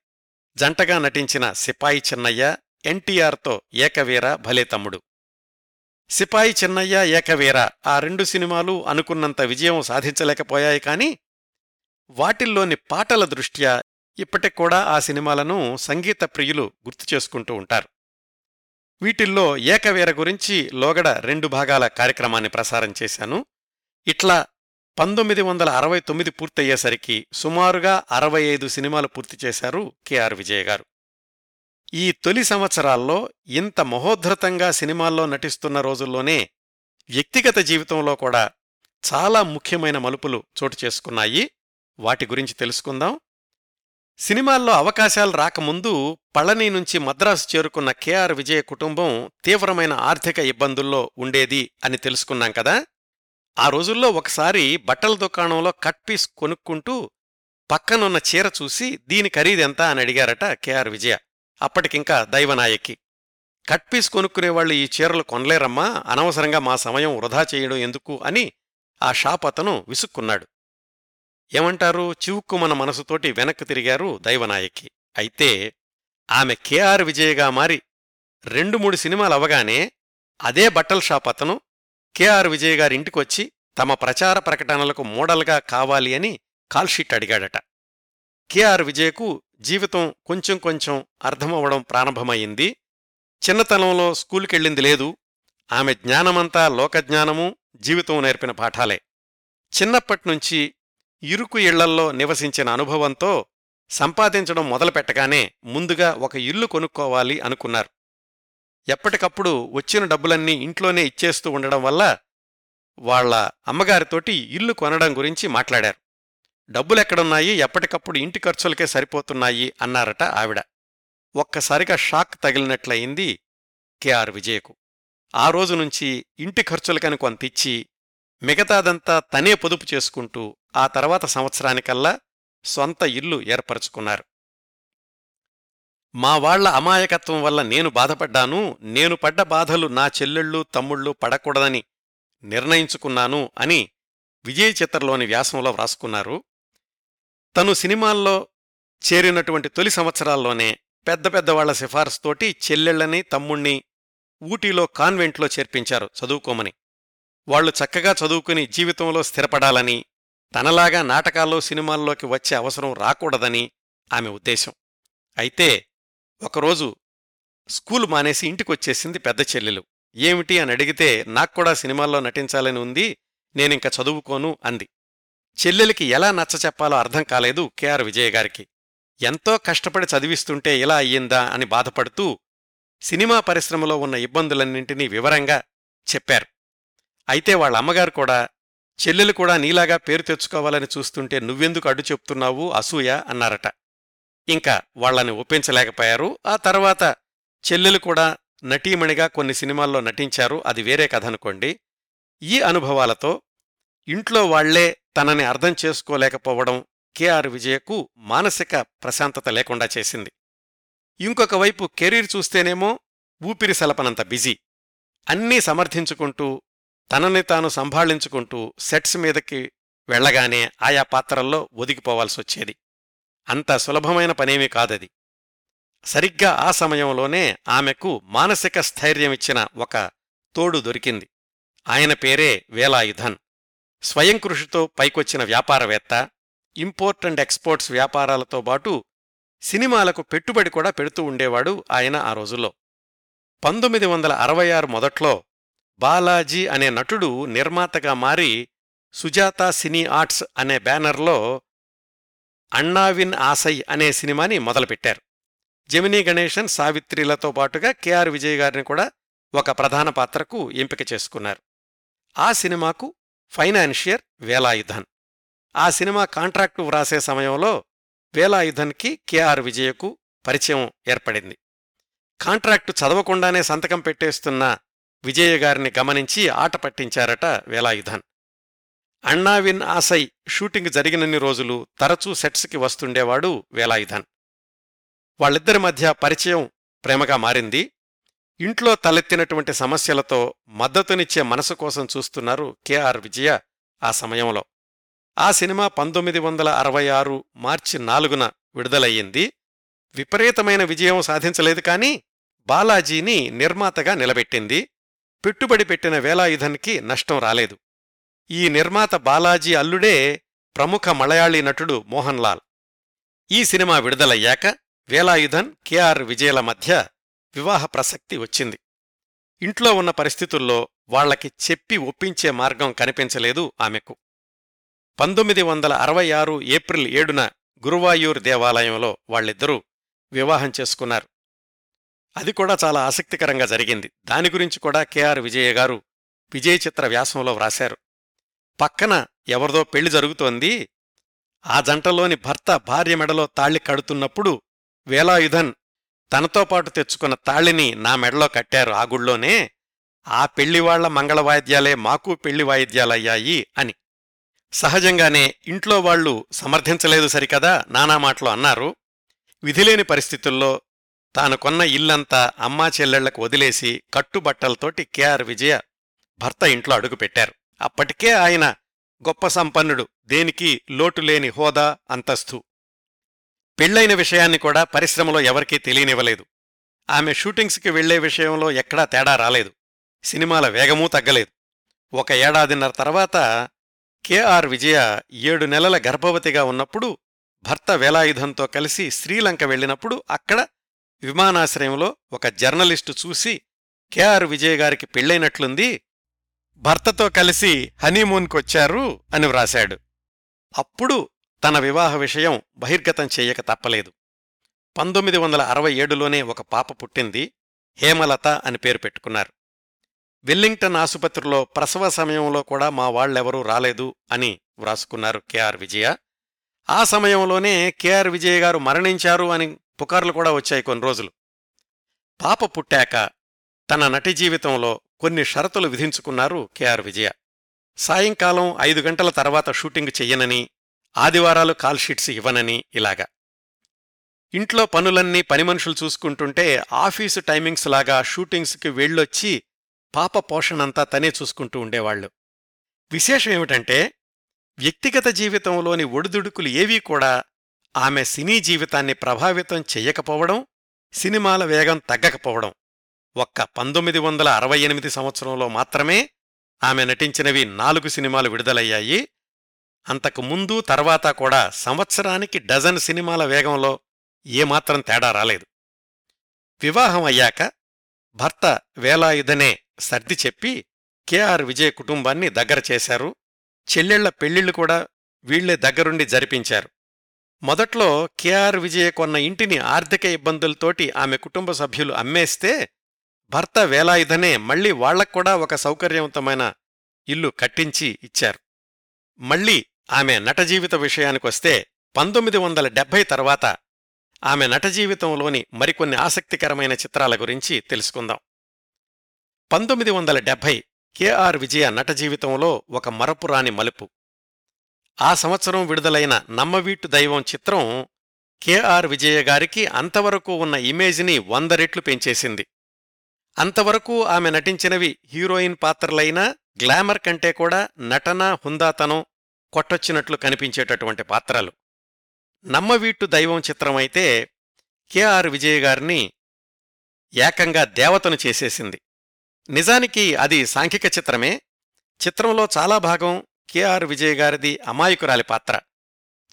జంటగా నటించిన సిపాయి చిన్నయ్య ఎన్టీఆర్తో ఏకవీర భలే తమ్ముడు. సిపాయి చిన్నయ్య ఏకవీర ఆ రెండు సినిమాలు అనుకున్నంత విజయం సాధించలేకపోయాయి కాని వాటిల్లోని పాటల దృష్ట్యా ఇప్పటికూడా ఆ సినిమాలను సంగీత ప్రియులు గుర్తు చేసుకుంటూ ఉంటారు. వీటిల్లో ఏకవీర గురించి లోగడ రెండు భాగాల కార్యక్రమాన్ని ప్రసారం చేశాను. ఇట్లా పంతొమ్మిది వందల అరవై తొమ్మిది పూర్తయ్యేసరికి సుమారుగా అరవై ఐదు సినిమాలు పూర్తి చేశారు కెఆర్ విజయ్ గారు. ఈ తొలి సంవత్సరాల్లో ఇంత మహోద్ధృతంగా సినిమాల్లో నటిస్తున్న రోజుల్లోనే వ్యక్తిగత జీవితంలో కూడా చాలా ముఖ్యమైన మలుపులు చోటు చేసుకున్నాయి. వాటి గురించి తెలుసుకుందాం. సినిమాల్లో అవకాశాలు రాకముందు పళని నుంచి మద్రాసు చేరుకున్న కెఆర్ విజయ కుటుంబం తీవ్రమైన ఆర్థిక ఇబ్బందుల్లో ఉండేది అని తెలుసుకున్నాం కదా. ఆ రోజుల్లో ఒకసారి బట్టల దుకాణంలో కట్ పీస్ కొనుక్కుంటూ పక్కనున్న చీర చూసి దీని ఖరీదెంత అని అడిగారట కెఆర్ విజయ. అప్పటికింకా దైవనాయకి. కట్ పీస్ కొనుక్కునేవాళ్ళు ఈ చీరలు కొనలేరమ్మా అనవసరంగా మా సమయం వృధా చేయడం ఎందుకు అని ఆ షాప్ అతను విసుక్కున్నాడు. ఏమంటారు? చివుక్కుమన మనసుతోటి వెనక్కు తిరిగారు దైవనాయకి. అయితే ఆమె కెఆర్ విజయగా మారి రెండు మూడు సినిమాలు అవగానే అదే బట్టల షాప్ అతను కెఆర్ విజయ్ గారి ఇంటికొచ్చి తమ ప్రచార ప్రకటనలకు మోడల్గా కావాలి అని కాల్షీట్ అడిగాడట. కెఆర్ విజయ్కు జీవితం కొంచెం కొంచెం అర్థమవడం ప్రారంభమయ్యింది చిన్నతనంలో స్కూలుకెళ్ళింది లేదు. ఆమె జ్ఞానమంతా లోకజ్ఞానము జీవితం నేర్పిన పాఠాలే. చిన్నప్పట్నుంచి ఇరుకు ఇళ్ళల్లో నివసించిన అనుభవంతో సంపాదించడం మొదలుపెట్టగానే ముందుగా ఒక ఇల్లు కొనుక్కోవాలి అనుకున్నారు. ఎప్పటికప్పుడు వచ్చిన డబ్బులన్నీ ఇంట్లోనే ఇచ్చేస్తూ ఉండడం వల్ల వాళ్ళ అమ్మగారితోటి ఇల్లు కొనడం గురించి మాట్లాడారు. డబ్బులెక్కడున్నాయి? ఎప్పటికప్పుడు ఇంటి ఖర్చులకే సరిపోతున్నాయి అన్నారట ఆవిడ. ఒక్కసారిగా షాక్ తగిలినట్లయింది కెఆర్ విజయకు. ఆ రోజు నుంచి ఇంటి ఖర్చులకని కొంతిచ్చి మిగతాదంతా తనే పొదుపు చేసుకుంటూ ఆ తర్వాత సంవత్సరానికల్లా సొంత ఇల్లు ఏర్పరచుకున్నారు. మా వాళ్ళ అమాయకత్వం వల్ల నేను బాధపడ్డాను నేను పడ్డ బాధలు నా చెల్లెళ్ళు తమ్ముళ్ళు పడకూడదని నిర్ణయించుకున్నాను అని విజయ్ చిత్రలోని వ్యాసంలో వ్రాసుకున్నారు. తను సినిమాల్లో చేరినటువంటి తొలి సంవత్సరాల్లోనే పెద్ద పెద్దవాళ్ళ సిఫార్సుతోటి చెల్లెళ్ళని తమ్ముణ్ణి ఊటీలో కాన్వెంట్లో చేర్పించారు చదువుకోమని. వాళ్ళు చక్కగా చదువుకుని జీవితంలో స్థిరపడాలని తనలాగా నాటకాల్లో సినిమాల్లోకి వచ్చే అవసరం రాకూడదని ఆమె ఉద్దేశం. అయితే ఒకరోజు స్కూల్ మానేసి ఇంటికొచ్చేసింది పెద్ద చెల్లెలు. ఏమిటి? అని అడిగితే నాక్కూడా సినిమాల్లో నటించాలని ఉంది నేనింక చదువుకోను అంది. చెల్లెలికి ఎలా నచ్చ చెప్పాలో అర్థం కాలేదు కెఆర్ విజయగారికి ఎంతో కష్టపడి చదివిస్తుంటే ఇలా అయ్యిందా? అని బాధపడుతూ సినిమా పరిశ్రమలో ఉన్న ఇబ్బందులన్నింటినీ వివరంగా చెప్పారు. అయితే వాళ్ళ అమ్మగారు కూడా చెల్లెలు కూడా నీలాగా పేరు తెచ్చుకోవాలని చూస్తుంటే నువ్వెందుకు అడ్డు చెప్తున్నావు? అసూయ అన్నారట. ఇంకా వాళ్ళని ఒప్పించలేకపోయారు. ఆ తర్వాత చెల్లెలు కూడా నటీమణిగా కొన్ని సినిమాల్లో నటించారు. అది వేరే కథ అనుకోండి. ఈ అనుభవాలతో ఇంట్లో వాళ్ళే తనని అర్థం చేసుకోలేకపోవడం కెఆర్ విజయకు మానసిక ప్రశాంతత లేకుండా చేసింది. ఇంకొక వైపు కెరీర్ చూస్తేనేమో ఊపిరి సలపనంత బిజీ. అన్నీ సమర్థించుకుంటూ తనని తాను సంభాళించుకుంటూ సెట్స్ మీదకి వెళ్ళగానే ఆయా పాత్రల్లో ఒదిగిపోవాల్సొచ్చేది. అంత సులభమైన పనేమీ కాదది. సరిగ్గా ఆ సమయంలోనే ఆమెకు మానసిక స్థైర్యమిచ్చిన ఒక తోడు దొరికింది. ఆయన పేరే వేలాయుధన్ స్వయం కృషితో పైకొచ్చిన వ్యాపారవేత్త ఇంపోర్ట్ అండ్ ఎక్స్పోర్ట్స్ వ్యాపారాలతో పాటు సినిమాలకు పెట్టుబడి కూడా పెడుతూ ఉండేవాడు ఆయన ఆ రోజుల్లో. పంతొమ్మిది వందల అరవై ఆరు మొదట్లో బాలాజీ అనే నటుడు నిర్మాతగా మారి సుజాత సినీ ఆర్ట్స్ అనే బ్యానర్లో అన్నావిన్ ఆసై అనే సినిమాని మొదలుపెట్టారు. జమినీ గణేశన్ సావిత్రిలతో పాటుగా కెఆర్ విజయ్ గారిని కూడా ఒక ప్రధాన పాత్రకు ఎంపిక చేసుకున్నారు. ఆ సినిమాకు ఫైనాన్షియర్ వేలాయుధన్. ఆ సినిమా కాంట్రాక్టు వ్రాసే సమయంలో వేలాయుధన్కి కెఆర్ విజయకు పరిచయం ఏర్పడింది. కాంట్రాక్టు చదవకుండానే సంతకం పెట్టేస్తున్న విజయ గారిని గమనించి ఆట పట్టించారట వేలాయుధన్. అణ్ణావిన్ ఆసై షూటింగ్ జరిగినన్ని రోజులు తరచూ సెట్స్కి వస్తుండేవాడు వేలాయుధన్. వాళ్ళిద్దరి మధ్య పరిచయం ప్రేమగా మారింది. ఇంట్లో తలెత్తినటువంటి సమస్యలతో మద్దతునిచ్చే మనసు కోసం చూస్తున్నారు కెఆర్ విజయ ఆ సమయంలో. ఆ సినిమా పంతొమ్మిది వందల అరవై ఆరు మార్చి నాలుగున విడుదలయ్యింది. విపరీతమైన విజయం సాధించలేదు కానీ బాలాజీని నిర్మాతగా నిలబెట్టింది. పెట్టుబడి పెట్టిన వేలాయుధన్కి నష్టం రాలేదు. ఈ నిర్మాత బాలాజీ అల్లుడే ప్రముఖ మలయాళీ నటుడు మోహన్ లాల్. ఈ సినిమా విడుదలయ్యాక వేలాయుధన్ కెఆర్ విజయల మధ్య వివాహ ప్రసక్తి వచ్చింది. ఇంట్లో ఉన్న పరిస్థితుల్లో వాళ్ళకి చెప్పి ఒప్పించే మార్గం కనిపించలేదు ఆమెకు. పంతొమ్మిది వందల అరవై ఆరు ఏప్రిల్ ఏడున గురువాయూర్ దేవాలయంలో వాళ్ళిద్దరూ వివాహం చేసుకున్నారు. అది కూడా చాలా ఆసక్తికరంగా జరిగింది. దాని గురించి కూడా కెఆర్ విజయ గారు విజయ చిత్ర వ్యాసంలో వ్రాశారు. పక్కన ఎవరిదో పెళ్ళి జరుగుతోంది. ఆ జంటలోని భర్త భార్య మెడలో తాళి కడుతున్నప్పుడు వేలాయుధన్ తనతో పాటు తెచ్చుకున్న తాళిని నా మెడలో కట్టారు ఆ గుళ్ళోనే. ఆ పెళ్ళివాళ్ళ మంగళవాయిద్యాలే మాకు పెళ్ళి వాయిద్యాలయ్యాయి అని. సహజంగానే ఇంట్లో వాళ్ళు సమర్థించలేదు సరికదా నానా మాటలు అన్నారు. విధిలేని పరిస్థితుల్లో తాను కొన్న ఇల్లంతా అమ్మా చెల్లెళ్ళకు వదిలేసి కట్టుబట్టలతోటి కెఆర్ విజయ భర్త ఇంట్లో అడుగుపెట్టారు. అప్పటికే ఆయన గొప్ప సంపన్నుడు దేనికి లోటులేని హోదా అంతస్తు. పెళ్ళైన విషయాన్ని కూడా పరిశ్రమలో ఎవరికీ తెలియనివ్వలేదు. ఆమె షూటింగ్స్కి వెళ్ళే విషయంలో ఎక్కడా తేడా రాలేదు. సినిమాల వేగమూ తగ్గలేదు. ఒక ఏడాదిన్నర తర్వాత కెఆర్ విజయ ఏడు నెలల గర్భవతిగా ఉన్నప్పుడు భర్త వేలాయుధంతో కలిసి శ్రీలంక వెళ్ళినప్పుడు అక్కడ విమానాశ్రయంలో ఒక జర్నలిస్టు చూసి కెఆర్ విజయ్ గారికి పెళ్ళైనట్లుంది భర్తతో కలిసి హనీమూన్కొచ్చారు అని వ్రాశాడు. అప్పుడు తన వివాహ విషయం బహిర్గతం చెయ్యక తప్పలేదు. పంతొమ్మిది వందల అరవై ఏడులోనే ఒక పాప పుట్టింది హేమలత అని పేరు పెట్టుకున్నారు. వెల్లింగ్టన్ ఆసుపత్రిలో ప్రసవ సమయంలో కూడా మా వాళ్ళెవరూ రాలేదు అని వ్రాసుకున్నారు కెఆర్ విజయ. ఆ సమయంలోనే కెఆర్ విజయ గారు మరణించారు అని పుకార్లు కూడా వచ్చాయి కొన్ని రోజులు. పాప పుట్టాక తన నటి జీవితంలో కొన్ని షరతులు విధించుకున్నారు కెఆర్ విజయ. సాయంకాలం ఐదు గంటల తర్వాత షూటింగ్ చెయ్యనని ఆదివారాలు కాల్షీట్స్ ఇవ్వనని ఇలాగా. ఇంట్లో పనులన్నీ పని మనుషులు చూసుకుంటుంటే ఆఫీసు టైమింగ్స్ లాగా షూటింగ్స్కి వెళ్ళొచ్చి పాప పోషణంతా తనే చూసుకుంటూ ఉండేవాళ్ళు విశేషం ఏమిటంటే వ్యక్తిగత జీవితంలోని ఒడిదుడుకులు ఏవీ కూడా ఆమె సినీ జీవితాన్ని ప్రభావితం చెయ్యకపోవడం సినిమాల వేగం తగ్గకపోవడం. ఒక్క పంతొమ్మిది వందల అరవై ఎనిమిది సంవత్సరంలో మాత్రమే ఆమె నటించినవి నాలుగు సినిమాలు విడుదలయ్యాయి. అంతకు ముందు తర్వాత కూడా సంవత్సరానికి డజన్ సినిమాల వేగంలో ఏమాత్రం తేడా రాలేదు. వివాహం అయ్యాక భర్త వేలాయుధనే సర్ది చెప్పి కెఆర్ విజయ్ కుటుంబాన్ని దగ్గర చేశారు. చెల్లెళ్ళ పెళ్ళిళ్ళు కూడా వీళ్ళే దగ్గరుండి జరిపించారు. మొదట్లో కెఆర్ విజయ కొన్న ఇంటిని ఆర్థిక ఇబ్బందులతోటి ఆమె కుటుంబ సభ్యులు అమ్మేస్తే భర్త వేలాయుధనే మళ్ళీ వాళ్ళక్కూడా ఒక సౌకర్యవంతమైన ఇల్లు కట్టించి ఇచ్చారు. మళ్ళీ ఆమె నటజీవిత విషయానికొస్తే పంతొమ్మిది వందల డెబ్బై తర్వాత ఆమె నటజీవితంలోని మరికొన్ని ఆసక్తికరమైన చిత్రాల గురించి తెలుసుకుందాం. పంతొమ్మిది వందల డెబ్బై కెఆర్ విజయ నటజీవితంలో ఒక మరపురాని మలుపు. ఆ సంవత్సరం విడుదలైన నమ్మవీటు దైవం చిత్రం కెఆర్ విజయ గారికి అంతవరకు ఉన్న ఇమేజ్ని వంద రెట్లు పెంచేసింది. అంతవరకు ఆమె నటించినవి హీరోయిన్ పాత్రలైనా గ్లామర్ కంటే కూడా నటన హుందాతనం కొట్టొచ్చినట్లు కనిపించేటటువంటి పాత్రలు. నమ్మవీట్టు దైవం చిత్రమైతే కెఆర్ విజయ్ గారిని ఏకంగా దేవతను చేసేసింది. నిజానికి అది సాంఘిక చిత్రమే. చిత్రంలో చాలా భాగం కెఆర్ విజయ్ గారిది అమాయకురాలి పాత్ర.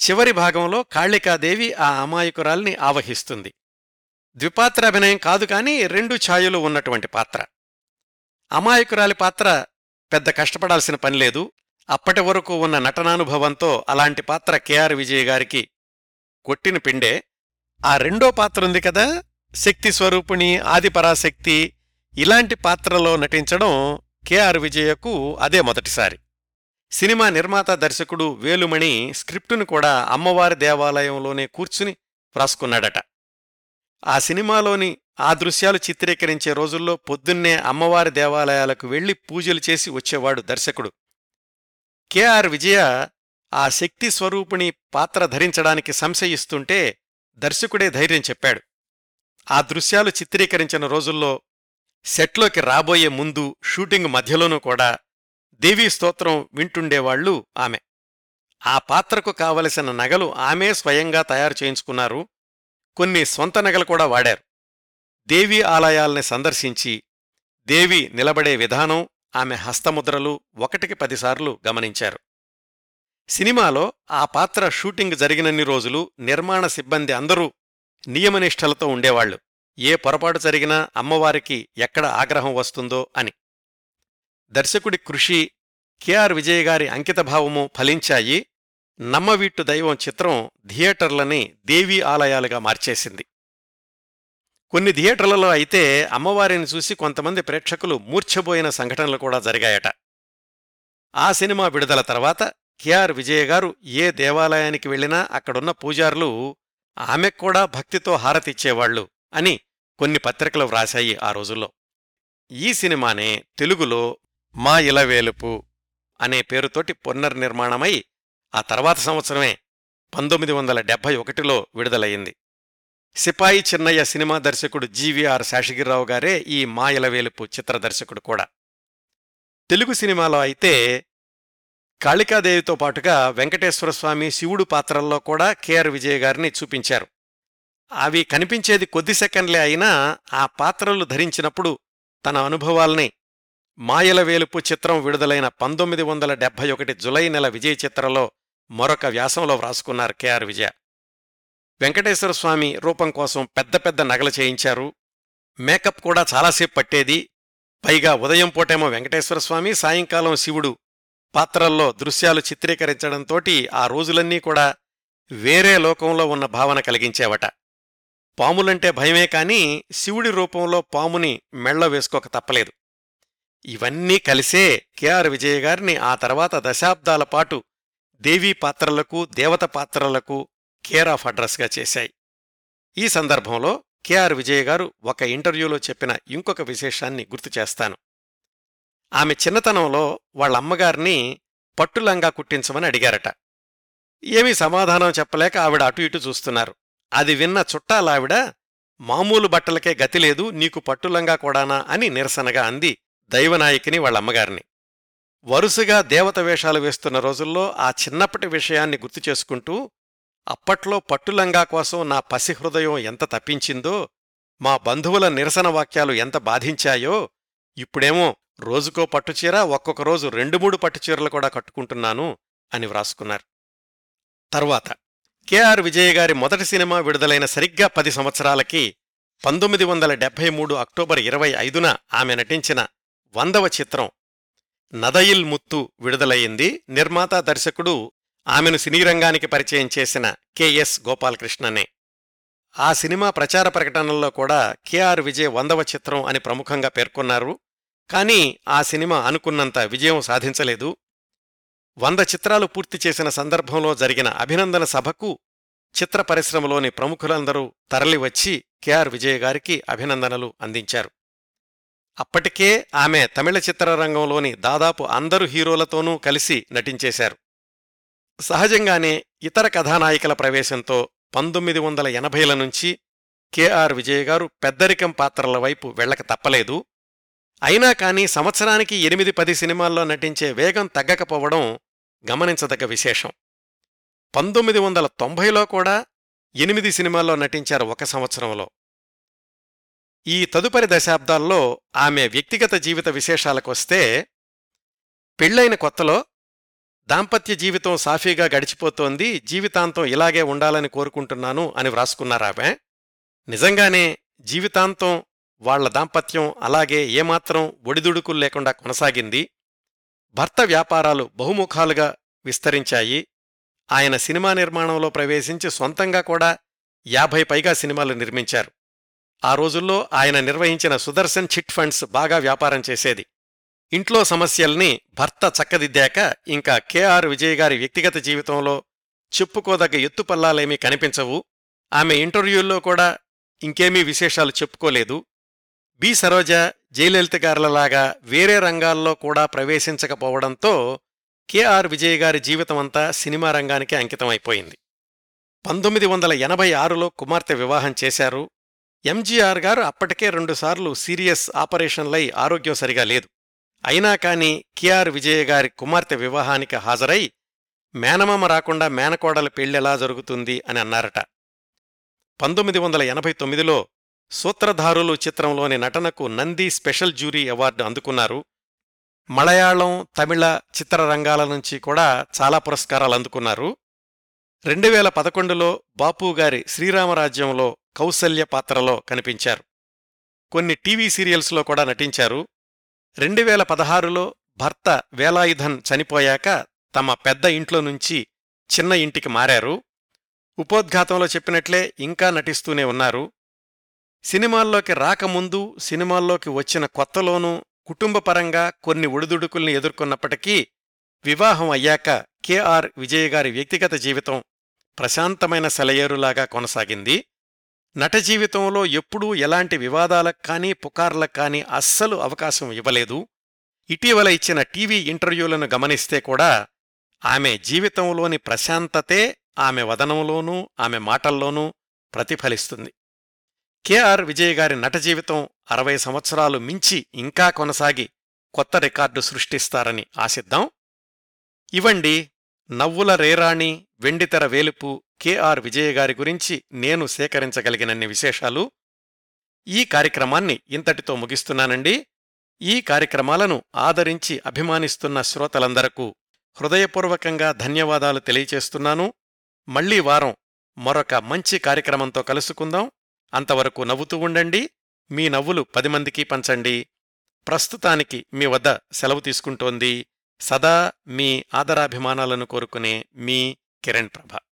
చివరి భాగంలో కాళికాదేవి ఆ అమాయకురాల్ని ఆవహిస్తుంది. ద్విపాత్ర అభినయం కాదు కాని రెండు ఛాయలు ఉన్నటువంటి పాత్ర. అమాయకురాలి పాత్ర పెద్ద కష్టపడాల్సిన పనిలేదు అప్పటి వరకు ఉన్న నటనానుభవంతో అలాంటి పాత్ర కెఆర్ విజయ్ గారికి కొట్టిన పిండే. ఆ రెండో పాత్ర ఉంది కదా శక్తి స్వరూపిణి ఆదిపరాశక్తి ఇలాంటి పాత్రలో నటించడం కెఆర్ విజయకు అదే మొదటిసారి. సినిమా నిర్మాత దర్శకుడు వేలుమణి స్క్రిప్టును కూడా అమ్మవారి దేవాలయంలోనే కూర్చుని వ్రాసుకున్నాడట. ఆ సినిమాలోని ఆ దృశ్యాలు చిత్రీకరించే రోజుల్లో పొద్దున్నే అమ్మవారి దేవాలయాలకు వెళ్ళి పూజలు చేసి వచ్చేవాడు దర్శకుడు. కెఆర్ విజయ ఆ శక్తి స్వరూపిణి పాత్ర ధరించడానికి సంశయిస్తుంటే దర్శకుడే ధైర్యం చెప్పాడు. ఆ దృశ్యాలు చిత్రీకరించిన రోజుల్లో సెట్లోకి రాబోయే ముందు షూటింగ్ మధ్యలోనూ కూడా దేవీ స్తోత్రం వింటుండేవాళ్ళు ఆమె. ఆ పాత్రకు కావలసిన నగలు ఆమె స్వయంగా తయారు చేయించుకున్నారు. కొన్ని స్వంత నగలు కూడా వాడారు. దేవీ ఆలయాల్ని సందర్శించి దేవి నిలబడే విధానం ఆమె హస్తముద్రలు ఒకటికి పదిసార్లు గమనించారు. సినిమాలో ఆ పాత్ర షూటింగ్ జరిగినన్ని రోజులు నిర్మాణ సిబ్బంది అందరూ నియమనిష్టలతో ఉండేవాళ్ళు ఏ పొరపాటు జరిగినా అమ్మవారికి ఎక్కడ ఆగ్రహం వస్తుందో అని. దర్శకుడి కృషి కెఆర్ విజయ్ గారి అంకితభావము ఫలించాయి. నమ్మవీట్టు దైవం చిత్రం థియేటర్లని దేవీ ఆలయాలుగా మార్చేసింది. కొన్ని థియేటర్లలో అయితే అమ్మవారిని చూసి కొంతమంది ప్రేక్షకులు మూర్ఛబోయిన సంఘటనలు కూడా జరిగాయట. ఆ సినిమా విడుదల తర్వాత కెఆర్ విజయ గారు ఏ దేవాలయానికి వెళ్ళినా అక్కడున్న పూజారులు ఆమెక్కూడా భక్తితో హారతిచ్చేవాళ్ళు అని కొన్ని పత్రికలు వ్రాశాయి ఆ రోజుల్లో. ఈ సినిమానే తెలుగులో మా ఇలవేలుపు అనే పేరుతోటి పునర్నిర్మాణమై ఆ తర్వాత సంవత్సరమే పంతొమ్మిది వందల డెబ్భై ఒకటిలో విడుదలయ్యింది. సిపాయి చిన్నయ్య సినిమా దర్శకుడు జీవీఆర్ శాషగిరిరావు గారే ఈ మా ఇలవేలుపు చిత్ర దర్శకుడు కూడా. తెలుగు సినిమాలో అయితే కాళికాదేవితో పాటుగా వెంకటేశ్వర స్వామి శివుడు పాత్రల్లో కూడా కెఆర్ విజయ్ గారిని చూపించారు. అవి కనిపించేది కొద్ది సెకండ్లే అయినా ఆ పాత్రలు ధరించినప్పుడు తన అనుభవాల్ని మాయల వేలుపు చిత్రం విడుదలైన పంతొమ్మిది వందల డెబ్భై ఒకటి జులై నెల విజయ చిత్రలో మరొక వ్యాసంలో వ్రాసుకున్నారు కెఆర్ విజయ. వెంకటేశ్వర స్వామి రూపం కోసం పెద్ద పెద్ద నగలు చేయించారు. మేకప్ కూడా చాలాసేపు పట్టేది. పైగా ఉదయం పూటేమో వెంకటేశ్వరస్వామి సాయంకాలం శివుడు పాత్రల్లో దృశ్యాలు చిత్రీకరించడంతోటి ఆ రోజులన్నీ కూడా వేరే లోకంలో ఉన్న భావన కలిగించేవట. పాములంటే భయమే కాని శివుడి రూపంలో పాముని మెళ్ళ వేసుకోక తప్పలేదు. ఇవన్నీ కలిసే కెఆర్ విజయ గారిని ఆ తర్వాత దశాబ్దాల పాటు దేవీ పాత్రలకు దేవత పాత్రలకు కేర్ ఆఫ్ అడ్రస్గా చేశాయి. ఈ సందర్భంలో కెఆర్ విజయ గారు ఒక ఇంటర్వ్యూలో చెప్పిన ఇంకొక విశేషాన్ని గుర్తు చేస్తాను. ఆమె చిన్నతనంలో వాళ్ళ అమ్మగారిని పట్టులంగా కుట్టించమని అడిగారట. ఏమీ సమాధానం చెప్పలేక ఆవిడ అటు ఇటు చూస్తున్నారు. అది విన్న చుట్టాలావిడ మామూలు బట్టలకే గతిలేదు నీకు పట్టులంగా కూడానా? అని నిరసనగా అంది దైవనాయకిని వాళ్ళమ్మగారిని వరుసగా దేవత వేషాలు వేస్తున్న రోజుల్లో ఆ చిన్నప్పటి విషయాన్ని గుర్తు చేసుకుంటూ అప్పట్లో పట్టులంగా కోసం నా పసిహృదయం ఎంత తప్పించిందో మా బంధువుల నిరసన వాక్యాలు ఎంత బాధించాయో ఇప్పుడేమో రోజుకో పట్టుచీర ఒక్కొక్క రోజు రెండు మూడు పట్టుచీరలు కూడా కట్టుకుంటున్నాను అని వ్రాసుకున్నారు. తర్వాత కెఆర్ విజయ గారి మొదటి సినిమా విడుదలైన సరిగ్గా పది సంవత్సరాలకి పంతొమ్మిది వందల డెబ్బై మూడు అక్టోబర్ ఇరవై ఐదున ఆమె నటించిన వందవ చిత్రం. నదయిల్ ముత్తు విడుదలయ్యింది. నిర్మాత దర్శకుడు ఆమెను సినీరంగానికి పరిచయం చేసిన కెఎస్ గోపాలకృష్ణనే. ఆ సినిమా ప్రచార ప్రకటనల్లో కూడా కెఆర్ విజయ్ వందవ చిత్రం అని ప్రముఖంగా పేర్కొన్నారు. కానీ ఆ సినిమా అనుకున్నంత విజయం సాధించలేదు. వంద చిత్రాలు పూర్తి చేసిన సందర్భంలో జరిగిన అభినందన సభకు చిత్ర పరిశ్రమలోని ప్రముఖులందరూ తరలివచ్చి కెఆర్ విజయ్ గారికి అభినందనలు అందించారు. అప్పటికే ఆమె తమిళ చిత్రరంగంలోని దాదాపు అందరు హీరోలతోనూ కలిసి నటించేశారు. సహజంగానే ఇతర కథానాయికల ప్రవేశంతో పంతొమ్మిది వందల ఎనభైల నుంచి కెఆర్ విజయ్ గారు పెద్దరికం పాత్రల వైపు వెళ్ళక తప్పలేదు. అయినా కానీ సంవత్సరానికి ఎనిమిది పది సినిమాల్లో నటించే వేగం తగ్గకపోవడం గమనించదగ్గ విశేషం. పంతొమ్మిది వందల తొంభైలో కూడా ఎనిమిది సినిమాల్లో నటించారు ఒక సంవత్సరంలో. ఈ తదుపరి దశాబ్దాల్లో ఆమె వ్యక్తిగత జీవిత విశేషాలకొస్తే పెళ్ళైన కొత్తలో దాంపత్య జీవితం సాఫీగా గడిచిపోతోంది జీవితాంతం ఇలాగే ఉండాలని కోరుకుంటున్నాను అని వ్రాసుకున్నారామె నిజంగానే జీవితాంతం వాళ్ళ దాంపత్యం అలాగే ఏమాత్రం ఒడిదుడుకులు లేకుండా కొనసాగింది. భర్త వ్యాపారాలు బహుముఖాలుగా విస్తరించాయి. ఆయన సినిమా నిర్మాణంలో ప్రవేశించి సొంతంగా కూడా యాభై పైగా సినిమాలు నిర్మించారు. ఆ రోజుల్లో ఆయన నిర్వహించిన సుదర్శన్ చిట్ ఫండ్స్ బాగా వ్యాపారం చేసేది. ఇంట్లో సమస్యల్ని భర్త చక్కదిద్దాక ఇంకా కెఆర్ విజయ్ గారి వ్యక్తిగత జీవితంలో చెప్పుకోదగ్గ ఎత్తుపల్లాలేమీ కనిపించవు. ఆమె ఇంటర్వ్యూల్లో కూడా ఇంకేమీ విశేషాలు చెప్పుకోలేదు. బి సరోజ జయలలిత గారులలాగా వేరే రంగాల్లో కూడా ప్రవేశించకపోవడంతో కెఆర్ విజయ్ గారి జీవితమంతా సినిమా రంగానికి అంకితమైపోయింది. పంతొమ్మిది వందల ఎనభై ఆరులో కుమార్తె వివాహం చేశారు. ఎంజీఆర్ గారు అప్పటికే రెండుసార్లు సీరియస్ ఆపరేషన్లై ఆరోగ్యం సరిగా లేదు. అయినా కాని కిఆర్ విజయ గారి కుమార్తె వివాహానికి హాజరై మేనమామ రాకుండా మేనకోడల పెళ్ళెలా జరుగుతుంది అని అన్నారట. పంతొమ్మిది వందల ఎనభై తొమ్మిదిలో సూత్రధారులు చిత్రంలోని నటనకు నంది స్పెషల్ జ్యూరీ అవార్డు అందుకున్నారు. మలయాళం తమిళ చిత్రరంగాల నుంచి కూడా చాలా పురస్కారాలు అందుకున్నారు. రెండు వేల పదకొండులో బాపూగారి శ్రీరామరాజ్యంలో కౌసల్య పాత్రలో కనిపించారు. కొన్ని టీవీ సీరియల్స్లో కూడా నటించారు. రెండు వేల పదహారులో భర్త వేలాయుధన్ చనిపోయాక తమ పెద్ద ఇంట్లో నుంచి చిన్న ఇంటికి మారారు. ఉపోద్ఘాతంలో చెప్పినట్లే ఇంకా నటిస్తూనే ఉన్నారు. సినిమాల్లోకి రాకముందు సినిమాల్లోకి వచ్చిన కొత్తలోనూ కుటుంబపరంగా కొన్ని ఒడిదుడుకుల్ని ఎదుర్కొన్నప్పటికీ వివాహం అయ్యాక కెఆర్ విజయ్ గారి వ్యక్తిగత జీవితం ప్రశాంతమైన సెలయేరులాగా కొనసాగింది. నట జీవితంలో ఎప్పుడూ ఎలాంటి వివాదాలకు కానీ పుకార్లకు కానీ అస్సలు అవకాశం ఇవ్వలేదు. ఇటీవల ఇచ్చిన టీవీ ఇంటర్వ్యూలను గమనిస్తే కూడా ఆమె జీవితంలోని ప్రశాంతతే ఆమె వదనంలోనూ ఆమె మాటల్లోనూ ప్రతిఫలిస్తుంది. కెఆర్ విజయ్ గారి నట జీవితం అరవై సంవత్సరాలు మించి ఇంకా కొనసాగి కొత్త రికార్డు సృష్టిస్తారని ఆశిద్దాం. ఇవండి నవ్వుల రేరాణి వెండితెర వేలుపు కెఆర్ విజయ్ గారి గురించి నేను సేకరించగలిగినన్ని విశేషాలు ఈ కార్యక్రమాన్ని ఇంతటితో ముగిస్తున్నానండి. ఈ కార్యక్రమాలను ఆదరించి అభిమానిస్తున్న శ్రోతలందరకు హృదయపూర్వకంగా ధన్యవాదాలు తెలియచేస్తున్నాను. మళ్ళీ వారం మరొక మంచి కార్యక్రమంతో కలుసుకుందాం. అంతవరకు నవ్వుతూ ఉండండి. మీ నవ్వులు పది మందికి పంచండి. ప్రస్తుతానికి మీ వద్ద సెలవు తీసుకుంటోంది సదా మీ ఆదరాభిమానాలను కోరుకునే మీ కిరణ్ ప్రభ.